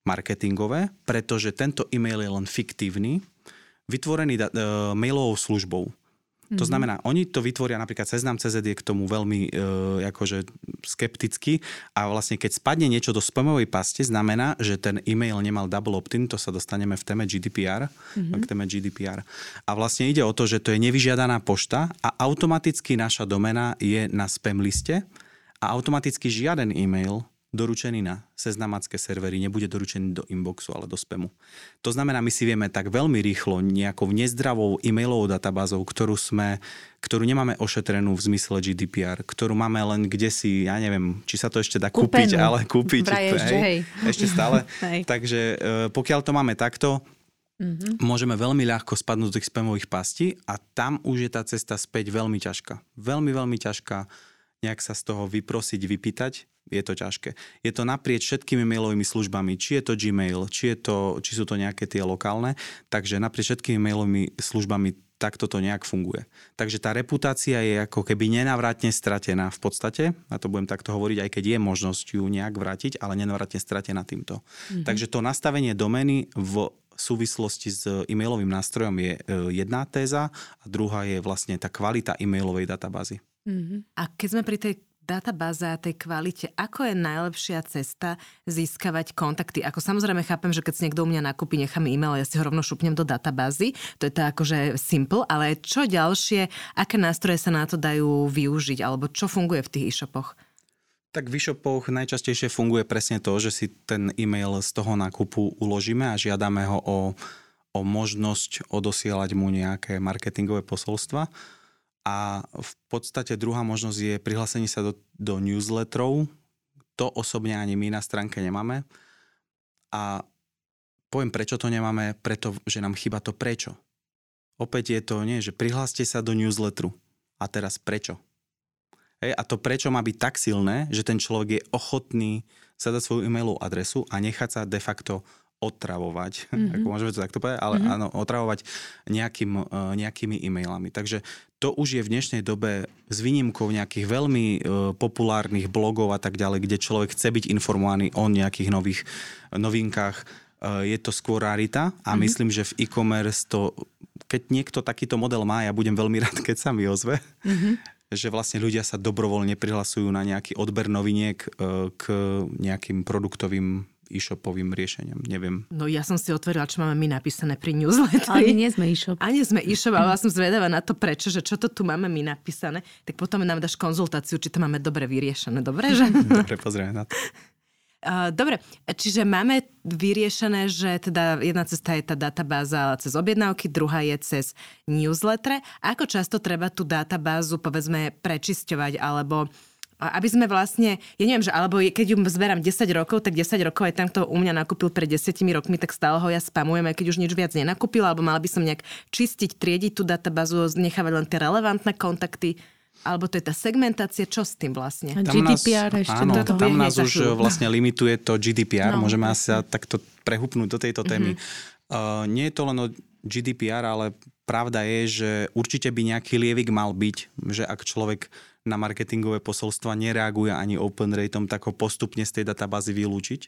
marketingové, pretože tento e-mail je len fiktívny, vytvorený da- mailovou službou. Mm-hmm. To mhm. znamená, oni to vytvoria, napríklad Seznam CZ je k tomu veľmi e, akože skeptický a vlastne keď spadne niečo do spamovej paste, znamená, že ten e-mail nemal double opt-in, to sa dostaneme v téme GDPR, mm-hmm. k téme GDPR. A vlastne ide o to, že to je nevyžiadaná pošta a automaticky naša domena je na spam liste a automaticky žiaden e-mail doručený na seznamacké servery, nebude doručený do inboxu, ale do spamu. To znamená, my si vieme tak veľmi rýchlo nejakou nezdravou e-mailovou databázou, ktorú, sme, ktorú nemáme ošetrenú v zmysle GDPR, ktorú máme len kde si, ja neviem, či sa to ešte dá Kúpenú. kúpiť, ale kúpiť. Vraj ešte, hej, ešte stále. *laughs* Takže e, pokiaľ to máme takto, Mm-hmm. Môžeme veľmi ľahko spadnúť do tých spamových pastí a tam už je tá cesta späť veľmi ťažká. Veľmi, veľmi ťažká nejak sa z toho vyprosiť, vypýtať je to ťažké. Je to naprieč všetkými mailovými službami, či je to Gmail, či, je to, či sú to nejaké tie lokálne, takže naprieč všetkými mailovými službami takto to nejak funguje. Takže tá reputácia je ako keby nenavratne stratená v podstate, a to budem takto hovoriť, aj keď je možnosť ju nejak vrátiť, ale nenavratne stratená týmto. Mm-hmm. Takže to nastavenie domény v súvislosti s e-mailovým nástrojom je e, jedna téza a druhá je vlastne tá kvalita e-mailovej databázy. Mm-hmm. A keď sme pri tej databáze a tej kvalite, ako je najlepšia cesta získavať kontakty? Ako samozrejme chápem, že keď si niekto u mňa nakúpi, nechám e-mail, ja si ho rovno šupnem do databázy, to je to akože simple, ale čo ďalšie, aké nástroje sa na to dajú využiť, alebo čo funguje v tých e-shopoch? Tak v e-shopoch najčastejšie funguje presne to, že si ten e-mail z toho nákupu uložíme a žiadame ho o, o možnosť odosielať mu nejaké marketingové posolstva a v podstate druhá možnosť je prihlásenie sa do, do newsletterov. To osobne ani my na stránke nemáme. A poviem, prečo to nemáme, preto, že nám chýba to prečo. Opäť je to nie, že prihláste sa do newsletteru. A teraz prečo? Hej, a to prečo má byť tak silné, že ten človek je ochotný zadať svoju e-mailovú adresu a nechať sa de facto otravovať, mm-hmm. *laughs* ako môžeme to takto povedať, ale mm-hmm. áno, otravovať nejakým, uh, nejakými e-mailami. Takže to už je v dnešnej dobe s výnimkou nejakých veľmi uh, populárnych blogov a tak ďalej, kde človek chce byť informovaný o nejakých nových novinkách. Uh, je to skôr rarita a mm-hmm. myslím, že v e-commerce to, keď niekto takýto model má, ja budem veľmi *laughs* rád, keď sa mi ozve, mm-hmm že vlastne ľudia sa dobrovoľne prihlasujú na nejaký odber noviniek k nejakým produktovým e-shopovým riešeniam. Neviem. No ja som si otvorila, čo máme my napísané pri newsletteri. Ale nie sme e-shop. *laughs* Ani sme e-shop, ale ja som zvedavá na to prečo, že čo to tu máme my napísané. Tak potom nám dáš konzultáciu, či to máme dobre vyriešené. Dobre, že? *laughs* Dobre, pozrieme na to. *laughs* dobre, čiže máme vyriešené, že teda jedna cesta je tá databáza cez objednávky, druhá je cez newsletter. Ako často treba tú databázu, povedzme, prečisťovať, alebo aby sme vlastne, ja neviem, že alebo keď ju zberám 10 rokov, tak 10 rokov aj tam, kto u mňa nakúpil pred 10 rokmi, tak stále ho ja spamujem, aj keď už nič viac nenakúpil, alebo mala by som nejak čistiť, triediť tú databázu, nechávať len tie relevantné kontakty, alebo to je tá segmentácia, čo s tým vlastne? Tam GDPR nás, ešte. Áno, to tam nás už vlastne limituje to GDPR, no. môžeme asi takto prehupnúť do tejto témy. Mm-hmm. Uh, nie je to len o GDPR, ale pravda je, že určite by nejaký lievik mal byť, že ak človek na marketingové posolstva nereaguje ani open rateom, tak ho postupne z tej databázy vylúčiť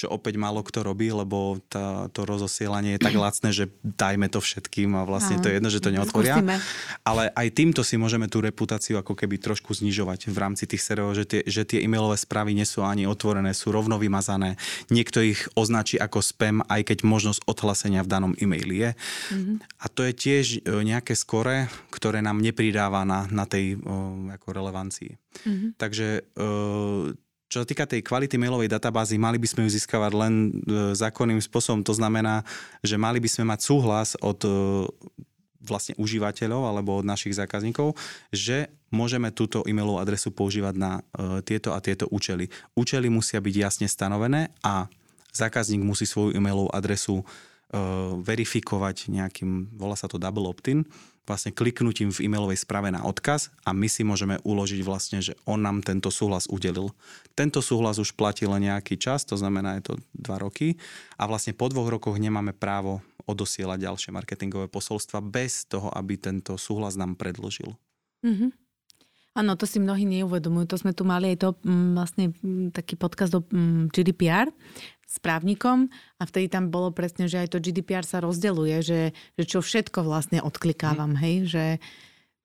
čo opäť málo kto robí, lebo tá, to rozosielanie je tak lacné, že dajme to všetkým a vlastne to je jedno, že to neotvoria. Skúsime. Ale aj týmto si môžeme tú reputáciu ako keby trošku znižovať v rámci tých serverov, že tie, že tie e-mailové správy nie sú ani otvorené, sú rovno vymazané. Niekto ich označí ako spam, aj keď možnosť odhlasenia v danom e-maili je. Mm-hmm. A to je tiež e, nejaké skore, ktoré nám nepridáva na, na tej o, ako relevancii. Mm-hmm. Takže e, čo sa týka tej kvality mailovej databázy, mali by sme ju získavať len e, zákonným spôsobom. To znamená, že mali by sme mať súhlas od e, vlastne užívateľov alebo od našich zákazníkov, že môžeme túto e-mailovú adresu používať na uh, tieto a tieto účely. Účely musia byť jasne stanovené a zákazník musí svoju e-mailovú adresu verifikovať nejakým, volá sa to double opt-in, vlastne kliknutím v e-mailovej správe na odkaz a my si môžeme uložiť vlastne, že on nám tento súhlas udelil. Tento súhlas už platí len nejaký čas, to znamená je to dva roky a vlastne po dvoch rokoch nemáme právo odosielať ďalšie marketingové posolstva bez toho, aby tento súhlas nám predložil. Mm-hmm. Áno, to si mnohí neuvedomujú. To sme tu mali aj to m, mm, vlastne m, mm, taký podcast o m, mm, GDPR s právnikom a vtedy tam bolo presne, že aj to GDPR sa rozdeluje, že, že čo všetko vlastne odklikávam, hmm. hej, že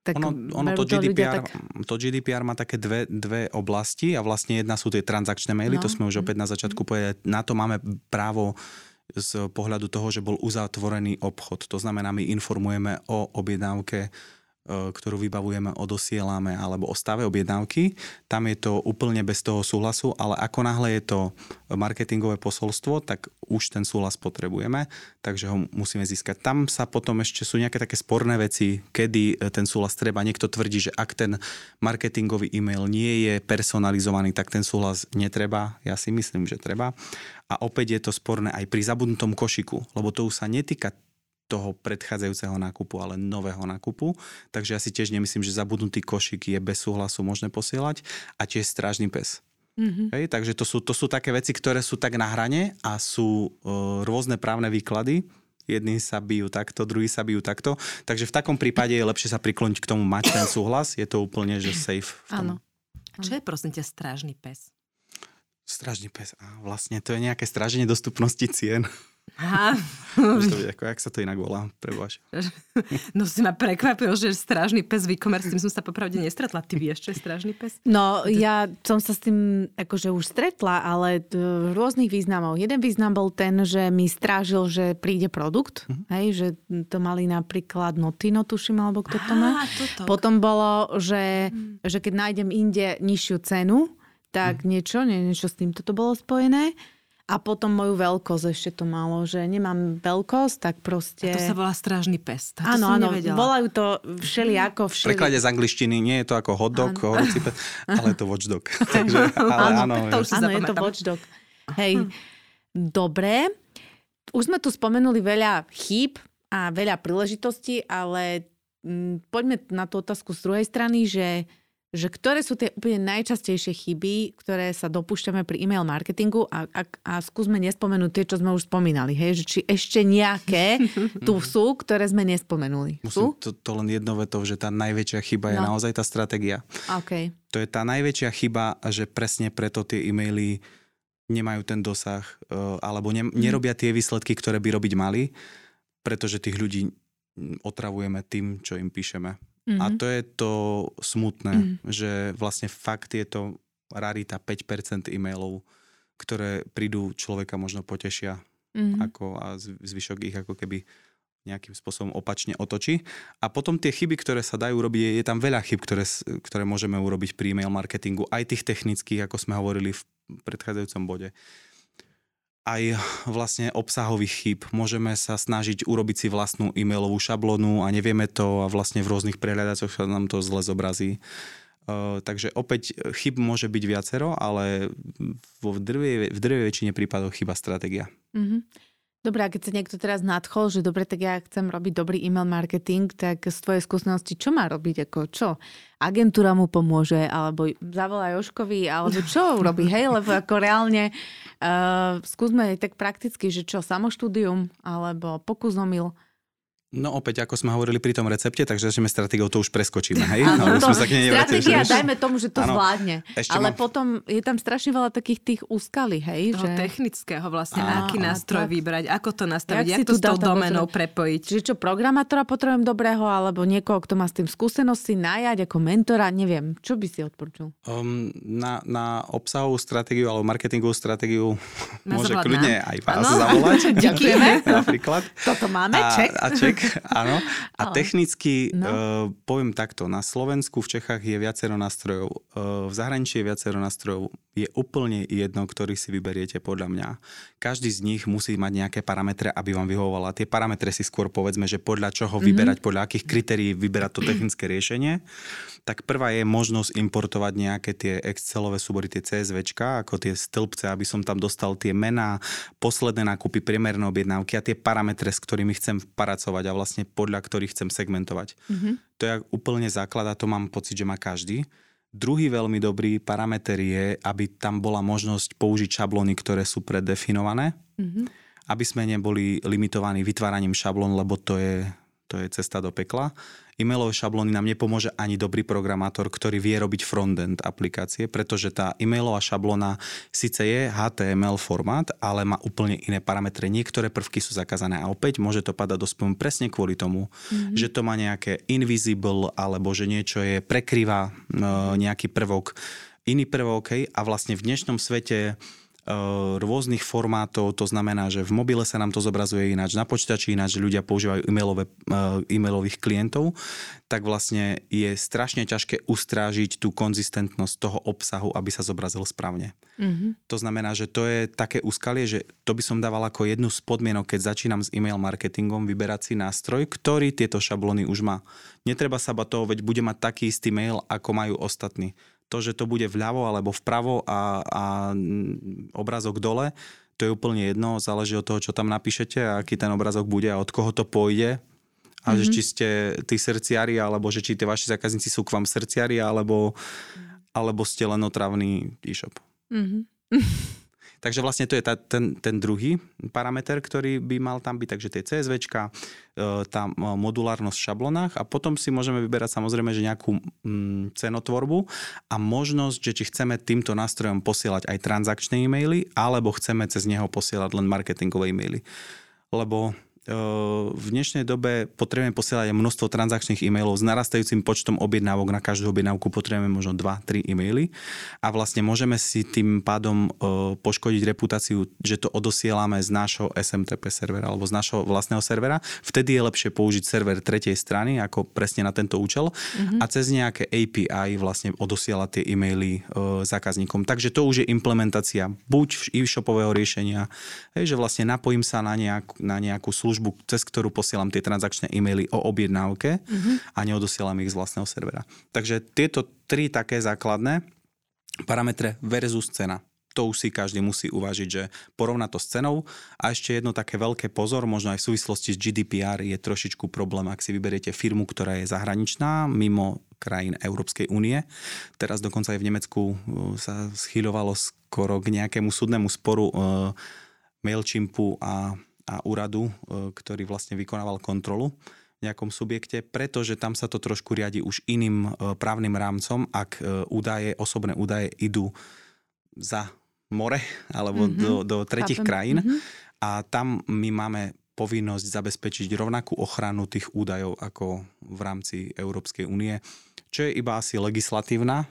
tak ono, ono to, GDPR, tak... to GDPR má také dve, dve oblasti a vlastne jedna sú tie transakčné maily, no. to sme už opäť na začiatku povedali. Na to máme právo z pohľadu toho, že bol uzatvorený obchod. To znamená, my informujeme o objednávke ktorú vybavujeme, odosielame alebo o stave objednávky. Tam je to úplne bez toho súhlasu, ale ako náhle je to marketingové posolstvo, tak už ten súhlas potrebujeme, takže ho musíme získať. Tam sa potom ešte sú nejaké také sporné veci, kedy e, ten súhlas treba. Niekto tvrdí, že ak ten marketingový e-mail nie je personalizovaný, tak ten súhlas netreba. Ja si myslím, že treba. A opäť je to sporné aj pri zabudnutom košiku, lebo to už sa netýka toho predchádzajúceho nákupu, ale nového nákupu. Takže ja si tiež nemyslím, že zabudnutý košík je bez súhlasu možné posielať a tiež strážny pes. Mm-hmm. Hej, takže to sú, to sú také veci, ktoré sú tak na hrane a sú uh, rôzne právne výklady. Jedni sa bijú takto, druhí sa bijú takto. Takže v takom prípade je lepšie sa prikloniť k tomu mať ten súhlas. Je to úplne, že safe. V tom. Áno. Čo je prosím ťa strážny pes? Strážny pes. A vlastne to je nejaké stráženie dostupnosti cien. Aha. to ako, jak sa to inak volá, prebož. *laughs* No si ma prekvapil, že strážny pes v e-commerce, s tým som sa popravde nestretla. Ty vieš, čo je strážny pes? No, ja som sa s tým akože už stretla, ale rôznych významov. Jeden význam bol ten, že mi strážil, že príde produkt, uh-huh. hej, že to mali napríklad Notino, tuším, alebo kto to má. Á, Potom bolo, že, uh-huh. že keď nájdem inde nižšiu cenu, tak uh-huh. niečo, nie, niečo s týmto to bolo spojené. A potom moju veľkosť ešte to malo, že nemám veľkosť, tak proste... A to sa volá strážny pes. Áno, áno, nevedela. volajú to všelijako. Všeli... V preklade z angličtiny nie je to ako hotdog, horúci pes, ale je to watchdog. *laughs* Takže, ale áno, áno, to už áno je to watchdog. Hej, dobre. Už sme tu spomenuli veľa chýb a veľa príležitostí, ale m, mm, poďme na tú otázku z druhej strany, že že ktoré sú tie úplne najčastejšie chyby, ktoré sa dopúšťame pri e-mail marketingu a, a, a skúsme nespomenúť tie, čo sme už spomínali. Hej? Že či ešte nejaké tu *laughs* sú, ktoré sme nespomenuli. Musím to, to len jedno vetov, že tá najväčšia chyba no. je naozaj tá stratégia. Okay. To je tá najväčšia chyba, že presne preto tie e-maily nemajú ten dosah uh, alebo ne, mhm. nerobia tie výsledky, ktoré by robiť mali, pretože tých ľudí otravujeme tým, čo im píšeme. Mm-hmm. A to je to smutné, mm-hmm. že vlastne fakt je to rarita 5% e-mailov, ktoré prídu človeka možno potešia mm-hmm. ako, a zvyšok ich ako keby nejakým spôsobom opačne otočí. A potom tie chyby, ktoré sa dajú robiť, je, je tam veľa chyb, ktoré, ktoré môžeme urobiť pri e-mail marketingu, aj tých technických, ako sme hovorili v predchádzajúcom bode aj vlastne obsahových chýb. Môžeme sa snažiť urobiť si vlastnú e-mailovú šablónu a nevieme to a vlastne v rôznych prehľadacoch sa nám to zle zobrazí. Uh, takže opäť chyb môže byť viacero, ale vo drvej, v drvej väčšine prípadov chyba stratégia. Mm-hmm. Dobre, a keď sa niekto teraz nadchol, že dobre, tak ja chcem robiť dobrý e-mail marketing, tak z tvojej skúsenosti, čo má robiť? Ako čo? Agentúra mu pomôže, alebo zavolá Joškovi, alebo čo *laughs* urobí? Hej, lebo ako reálne uh, skúsme tak prakticky, že čo, samoštúdium, alebo pokus omyl. No opäť, ako sme hovorili pri tom recepte, takže začneme stratégiou, to už preskočíme, hej? *laughs* To, sme sa k nej stratégia, dajme tomu, že to ano, zvládne. Ale mám... potom je tam strašne veľa takých tých úskalí, hej? Toho že... technického vlastne, a, aký nástroj tak. vybrať, ako to nastaviť, jak, jak to s tou domenou prepojiť. Čiže čo, programátora potrebujem dobrého, alebo niekoho, kto má s tým skúsenosti, najať ako mentora, neviem. Čo by si odporučil? Um, na, na obsahovú stratégiu alebo marketingovú stratégiu môže kľudne aj vás ano? zavolať. *laughs* Ďakujeme. Napríklad. Toto máme, ček. A, a ček. *laughs* áno. A Ale- technicky, no. uh, poviem takto, na Slovensku, v Čechách je viacero nástrojov, uh, v zahraničí je viacero nástrojov, je úplne jedno, ktorý si vyberiete podľa mňa. Každý z nich musí mať nejaké parametre, aby vám vyhovovala. Tie parametre si skôr povedzme, že podľa čoho mm-hmm. vyberať, podľa akých kritérií vyberať to technické riešenie. Tak prvá je možnosť importovať nejaké tie Excelové súbory, tie CSVčka, ako tie stĺpce, aby som tam dostal tie mená, posledné nákupy, priemerné objednávky a tie parametre, s ktorými chcem pracovať a vlastne podľa ktorých chcem segmentovať. Mhm. To je úplne základ a to mám pocit, že má každý. Druhý veľmi dobrý parameter je, aby tam bola možnosť použiť šablóny, ktoré sú predefinované, Mhm. aby sme neboli limitovaní vytváraním šablón, lebo to je, to je cesta do pekla. E-mailové šablóny nám nepomôže ani dobrý programátor, ktorý vie robiť frontend aplikácie, pretože tá e-mailová šablóna síce je HTML formát, ale má úplne iné parametre. Niektoré prvky sú zakázané a opäť môže to padať do spojmu presne kvôli tomu, mm-hmm. že to má nejaké invisible alebo že niečo je prekryvá e, nejaký prvok, iný prvok, a vlastne v dnešnom svete rôznych formátov, to znamená, že v mobile sa nám to zobrazuje ináč, na počítači ináč, ľudia používajú e-mailové, e, e-mailových klientov, tak vlastne je strašne ťažké ustrážiť tú konzistentnosť toho obsahu, aby sa zobrazil správne. Mhm. To znamená, že to je také úskalie, že to by som dával ako jednu z podmienok, keď začínam s e-mail marketingom, vyberať si nástroj, ktorý tieto šablóny už má. Netreba sa bať toho, veď bude mať taký istý mail, ako majú ostatní. To, že to bude vľavo alebo vpravo a, a obrazok dole, to je úplne jedno, záleží od toho, čo tam napíšete a aký ten obrazok bude a od koho to pôjde. A mm-hmm. že či ste tí srdciari, alebo že či tie vaši zákazníci sú k vám srdciari, alebo, alebo ste len otravný e-shop. Mhm. *laughs* Takže vlastne to je tá, ten, ten druhý parameter, ktorý by mal tam byť, takže tie CSVčka, e, tá modulárnosť v šablonách a potom si môžeme vyberať samozrejme, že nejakú mm, cenotvorbu a možnosť, že či chceme týmto nástrojom posielať aj transakčné e-maily, alebo chceme cez neho posielať len marketingové e-maily. Lebo e, v dnešnej dobe potrebujeme posielať množstvo transakčných e-mailov s narastajúcim počtom objednávok. Na každú objednávku potrebujeme možno 2-3 e-maily a vlastne môžeme si tým pádom e, poškodiť reputáciu, že to odosielame z nášho SMTP servera alebo z nášho vlastného servera. Vtedy je lepšie použiť server tretej strany ako presne na tento účel mm-hmm. a cez nejaké API vlastne odosielať tie e-maily e, zákazníkom. Takže to už je implementácia buď e-shopového riešenia, hej, že vlastne napojím sa na nejakú, na nejakú službu službu, cez ktorú posielam tie transakčné e-maily o objednávke mm-hmm. a neodosielam ich z vlastného servera. Takže tieto tri také základné parametre versus cena. To už si každý musí uvážiť, že porovná to s cenou. A ešte jedno také veľké pozor, možno aj v súvislosti s GDPR je trošičku problém, ak si vyberiete firmu, ktorá je zahraničná, mimo krajín Európskej únie. Teraz dokonca aj v Nemecku uh, sa schyľovalo skoro k nejakému súdnemu sporu uh, Mailchimpu a a úradu, ktorý vlastne vykonával kontrolu v nejakom subjekte, pretože tam sa to trošku riadi už iným právnym rámcom, ak údaje, osobné údaje idú za more alebo mm-hmm. do, do tretich Chápem. krajín mm-hmm. a tam my máme povinnosť zabezpečiť rovnakú ochranu tých údajov ako v rámci Európskej únie, čo je iba asi legislatívna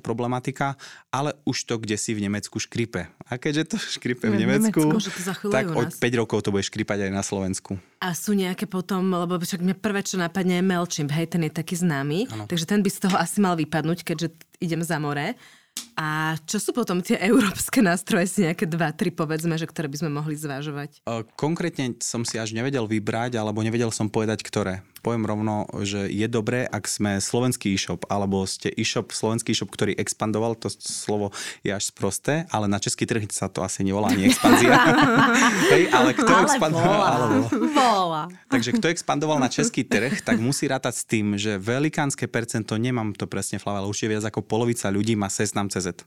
problematika, ale už to kde si v Nemecku škripe. A keďže to škripe v Nemecku, Nemecku tak o 5 rokov to bude škripať aj na Slovensku. A sú nejaké potom, lebo však mňa prvé, čo napadne, je Mailchimp, hej, ten je taký známy, ano. takže ten by z toho asi mal vypadnúť, keďže idem za more. A čo sú potom tie *laughs* európske nástroje, si nejaké dva, tri povedzme, že ktoré by sme mohli zvážovať? Konkrétne som si až nevedel vybrať, alebo nevedel som povedať, ktoré poviem rovno, že je dobré, ak sme slovenský e-shop, alebo ste e-shop, slovenský e-shop, ktorý expandoval, to slovo je až sprosté, ale na český trh sa to asi nevolá ani expanzia. *laughs* Hej, ale kto ale expandoval? Bola. *laughs* Ale bola. Takže kto expandoval na český trh, tak musí rátať s tým, že velikánske percento, nemám to presne v ale už je viac ako polovica ľudí má seznam CZ.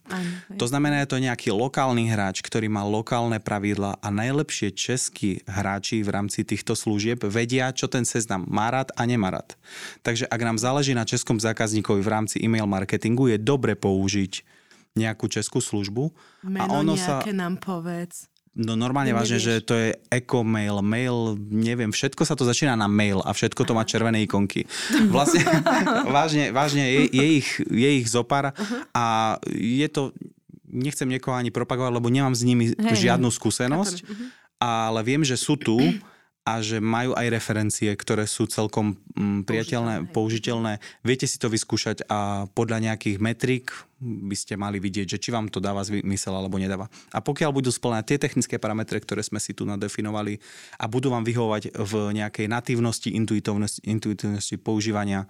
To znamená, že to je nejaký lokálny hráč, ktorý má lokálne pravidla a najlepšie českí hráči v rámci týchto služieb vedia, čo ten seznam má rád a nemá rád. Takže ak nám záleží na českom zákazníkovi v rámci e-mail marketingu, je dobre použiť nejakú českú službu. Meno a ono sa... nám povedz. No normálne vážne, že to je eco-mail, mail, neviem, všetko sa to začína na mail a všetko to má červené ikonky. *laughs* Vlastne, vážne, vážne je, je, ich, je ich zopár a je to, nechcem niekoho ani propagovať, lebo nemám s nimi Hej, žiadnu skúsenosť, chápem. Mhm. ale viem, že sú tu a že majú aj referencie, ktoré sú celkom mm, priateľné, použiteľné. Viete si to vyskúšať a podľa nejakých metrik by ste mali vidieť, že či vám to dáva zmysel alebo nedáva. A pokiaľ budú splňať tie technické parametre, ktoré sme si tu nadefinovali a budú vám vyhovovať v nejakej natívnosti, intuitívnosti, intuitívnosti používania,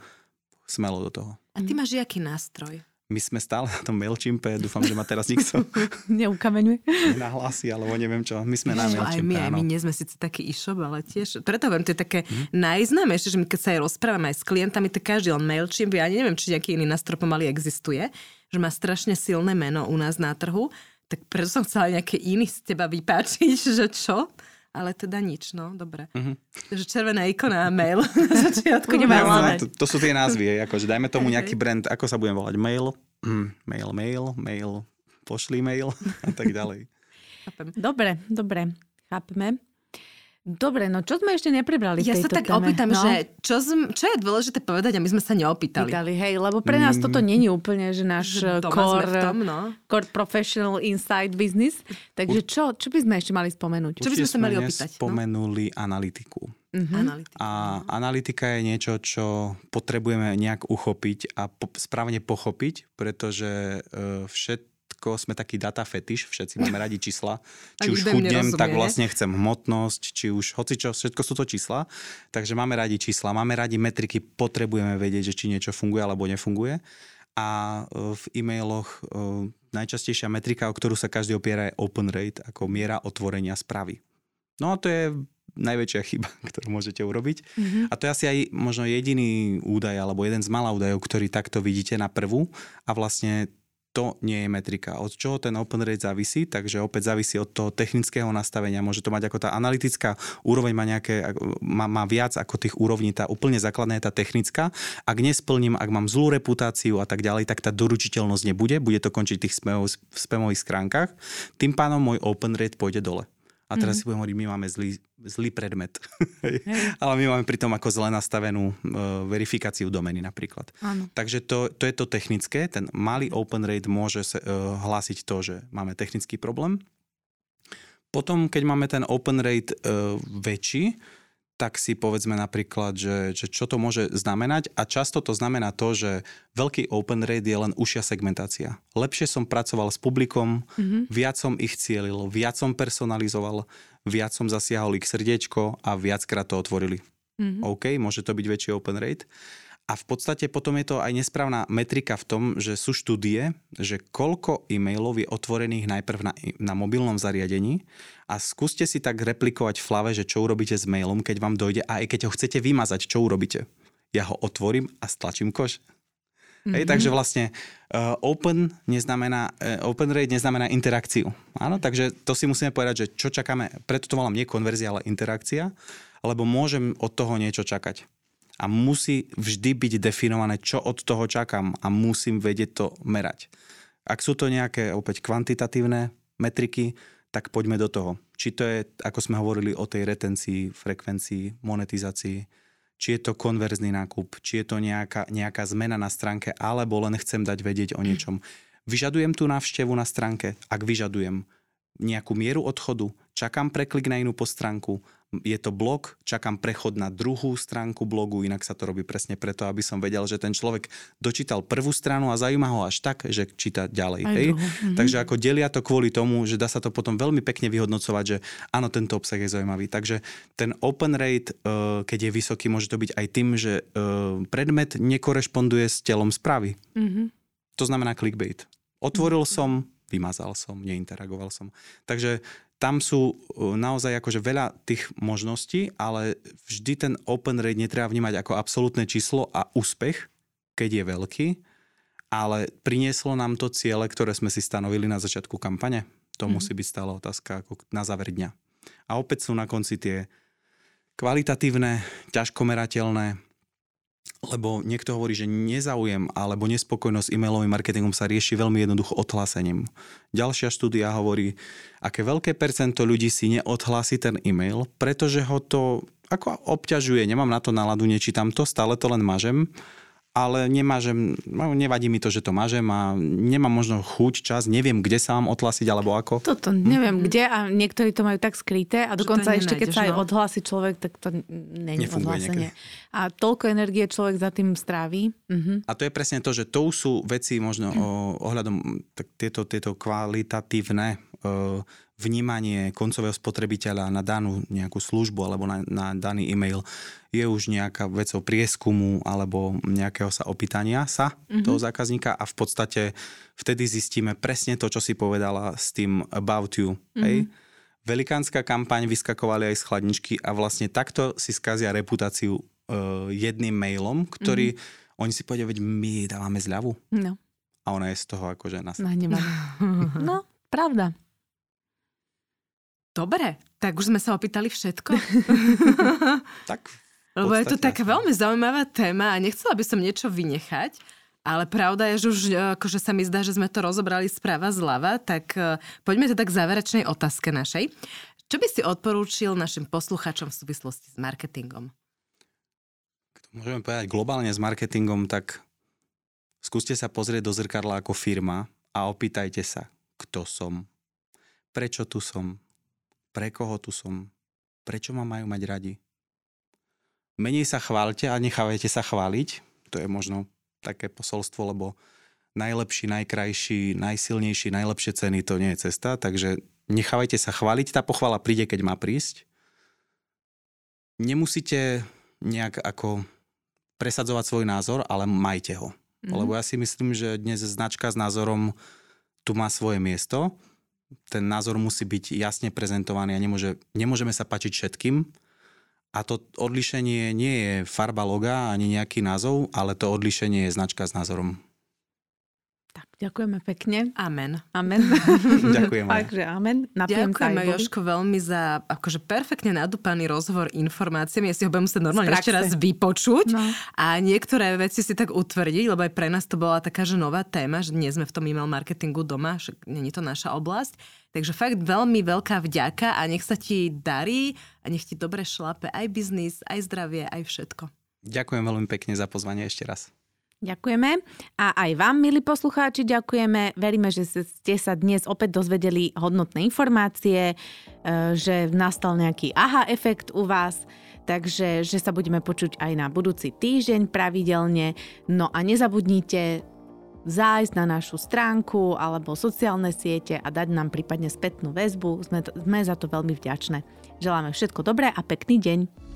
smelo do toho. A ty máš jaký nástroj? My sme stále na tom MailChimpe, dúfam, že ma teraz nikto *laughs* neukameňuje. Nahlási, alebo neviem čo. My sme na MailChimpe, aj my, aj my nie sme síce taký e-shop, ale tiež, preto viem, to je také hmm. najznámejšie, že my keď sa aj rozprávame aj s klientami, tak každý len MailChimp, ja neviem, či nejaký iný nástroj pomaly existuje, že má strašne silné meno u nás na trhu, tak preto som chcela nejaké iný z teba vypáčiť, *laughs* že čo? Ale teda nič, no, dobre. Uh-huh. Takže červená ikona a mail *laughs* na začiatku nemá to, to sú tie názvy, akože dajme tomu nejaký brand, ako sa budem volať, mail, mm, mail, mail, mail, pošli mail *laughs* a tak ďalej. Dobre, dobre, chápeme. Dobre, no čo sme ešte neprebrali Ja sa tak téme? opýtam, no? že čo, čo je dôležité povedať a my sme sa neopýtali. Pýtali, hej, lebo pre nás mm. toto není úplne, že náš že core, tom, no. core professional inside business. Takže čo, čo by sme ešte mali spomenúť? Čo by sme sa mali opýtať? Spomenuli no? analytiku. Mm-hmm. Analytika. A analytika je niečo, čo potrebujeme nejak uchopiť a po, správne pochopiť, pretože uh, všet, všetko, sme taký data fetiš, všetci máme radi čísla. *laughs* Či už chudnem, tak vlastne chcem hmotnosť, či už hocičo, všetko sú to čísla. Takže máme radi čísla, máme radi metriky, potrebujeme vedieť, že či niečo funguje alebo nefunguje. A e, v e-mailoch e, najčastejšia metrika, o ktorú sa každý opiera, je open rate, ako miera otvorenia správy. No a to je najväčšia chyba, *laughs* ktorú môžete urobiť. Mm-hmm. A to je asi aj možno jediný údaj, alebo jeden z malá údajov, ktorý takto vidíte na prvú. A vlastne to nie je metrika. Od čoho ten open rate závisí? Takže opäť závisí od toho technického nastavenia. Môže to mať ako tá analytická úroveň má, nejaké, má, má viac ako tých úrovní. Tá úplne základná je tá technická. Ak nesplním, ak mám zlú reputáciu a tak ďalej, tak tá doručiteľnosť nebude. Bude to končiť v tých spamových skránkach. Tým pánom môj open rate pôjde dole. A teraz mm-hmm. si budem hovoriť, my máme zlý, zlý predmet. *laughs* Ale my máme pritom ako zle nastavenú uh, verifikáciu domeny napríklad. Áno. Takže to, to je to technické. Ten malý open rate môže sa, uh, hlásiť to, že máme technický problém. Potom, keď máme ten open rate uh, väčší, tak si povedzme napríklad, že, že čo to môže znamenať a často to znamená to, že veľký open rate je len užšia segmentácia. Lepšie som pracoval s publikom, mm-hmm. viac som ich cielil, viac som personalizoval, viac som zasiahol ich srdiečko a viackrát to otvorili. Mm-hmm. OK, môže to byť väčší open rate. A v podstate potom je to aj nesprávna metrika v tom, že sú štúdie, že koľko e-mailov je otvorených najprv na, na mobilnom zariadení a skúste si tak replikovať v flave, že čo urobíte s mailom, keď vám dojde a aj keď ho chcete vymazať, čo urobíte. Ja ho otvorím a stlačím koš. Mm-hmm. Hej, takže vlastne uh, open, neznamená, uh, open rate neznamená interakciu. Áno, takže to si musíme povedať, že čo čakáme, preto to volám nie konverzia, ale interakcia, lebo môžem od toho niečo čakať a musí vždy byť definované, čo od toho čakám a musím vedieť to merať. Ak sú to nejaké opäť kvantitatívne metriky, tak poďme do toho. Či to je, ako sme hovorili o tej retencii, frekvencii, monetizácii, či je to konverzný nákup, či je to nejaká, nejaká zmena na stránke, alebo len chcem dať vedieť o niečom. Vyžadujem tú návštevu na stránke? Ak vyžadujem nejakú mieru odchodu, čakám preklik na inú postránku, je to blog, čakám prechod na druhú stránku blogu, inak sa to robí presne preto, aby som vedel, že ten človek dočítal prvú stranu a zaujíma ho až tak, že číta ďalej. hej? Mhm. Takže ako delia to kvôli tomu, že dá sa to potom veľmi pekne vyhodnocovať, že áno, tento obsah je zaujímavý. Takže ten open rate, eh, keď je vysoký, môže to byť aj tým, že eh, predmet nekorešponduje s telom správy. Mm-hmm. To znamená clickbait. Otvoril som, vymazal som, neinteragoval som. Takže tam sú uh, naozaj akože veľa tých možností, ale vždy ten open rate netreba vnímať ako absolútne číslo a úspech, keď je veľký, ale prinieslo nám to ciele, ktoré sme si stanovili na začiatku kampane. To mm-hmm. musí byť stále otázka ako na záver dňa. A opäť sú na konci tie kvalitatívne, ťažko merateľné, lebo niekto hovorí, že nezaujem alebo nespokojnosť e-mailovým marketingom sa rieši veľmi jednoducho odhlásením. Ďalšia štúdia hovorí, aké veľké percento ľudí si neodhlási ten e-mail, pretože ho to ako obťažuje, nemám na to náladu, nečítam to, stále to len mažem ale nemážem, no, nevadí mi to, že to mážem a nemám možno chuť, čas, neviem, kde sa mám otlasiť alebo ako. Toto neviem hm. kde a niektorí to majú tak skryté a dokonca ešte keď sa aj no. odhlási človek, tak to není odhlásenie. A toľko energie človek za tým stráví. Uh-huh. A to je presne to, že to sú veci možno o, ohľadom tak tieto, tieto kvalitatívne o, vnímanie koncového spotrebiteľa na danú nejakú službu alebo na, na daný e-mail je už nejaká vecou prieskumu alebo nejakého sa opýtania sa mm-hmm. toho zákazníka a v podstate vtedy zistíme presne to, čo si povedala s tým about you. Mm-hmm. Hej? Velikánska kampaň, vyskakovali aj z chladničky a vlastne takto si skazia reputáciu uh, jedným mailom, ktorý mm-hmm. oni si povedia, veď my dávame zľavu. No. A ona je z toho akože nás. *laughs* No, no, pravda. Dobre, tak už sme sa opýtali všetko. *laughs* tak. Lebo je to taká veľmi zaujímavá téma a nechcela by som niečo vynechať, ale pravda je, že už e, akože sa mi zdá, že sme to rozobrali sprava zľava, tak uh, poďme teda k záverečnej otázke našej. Čo by si odporúčil našim posluchačom v súvislosti s marketingom? Môžeme povedať globálne s marketingom, tak skúste sa pozrieť do zrkadla ako firma a opýtajte sa, kto som, prečo tu som, pre koho tu som, prečo ma majú mať radi. Menej sa chválte a nechávajte sa chváliť, to je možno také posolstvo, lebo najlepší, najkrajší, najsilnejší, najlepšie ceny to nie je cesta, takže nechávajte sa chváliť, tá pochvala príde, keď má prísť. Nemusíte nejak ako presadzovať svoj názor, ale majte ho. Mm-hmm. Lebo ja si myslím, že dnes značka s názorom tu má svoje miesto ten názor musí byť jasne prezentovaný a nemôže, nemôžeme sa pačiť všetkým. A to odlišenie nie je farba loga ani nejaký názov, ale to odlišenie je značka s názorom. Tak, ďakujeme pekne. Amen. Amen. *laughs* Ďakujem. Takže amen. Napijem Ďakujeme Joško veľmi za akože perfektne nadúpaný rozhovor informáciami. Ja si ho budem musieť normálne ešte raz vypočuť no. a niektoré veci si tak utvrdiť, lebo aj pre nás to bola taká, že nová téma, že nie sme v tom email marketingu doma, že není to naša oblasť. Takže fakt veľmi veľká vďaka a nech sa ti darí a nech ti dobre šlape aj biznis, aj zdravie, aj všetko. Ďakujem veľmi pekne za pozvanie ešte raz. Ďakujeme. A aj vám, milí poslucháči, ďakujeme. Veríme, že ste sa dnes opäť dozvedeli hodnotné informácie, e, že nastal nejaký aha efekt u vás, takže že sa budeme počuť aj na budúci týždeň pravidelne. No a nezabudnite zájsť na našu stránku alebo sociálne siete a dať nám prípadne spätnú väzbu. Sme, sme za to veľmi vďačné. Želáme všetko dobré a pekný deň.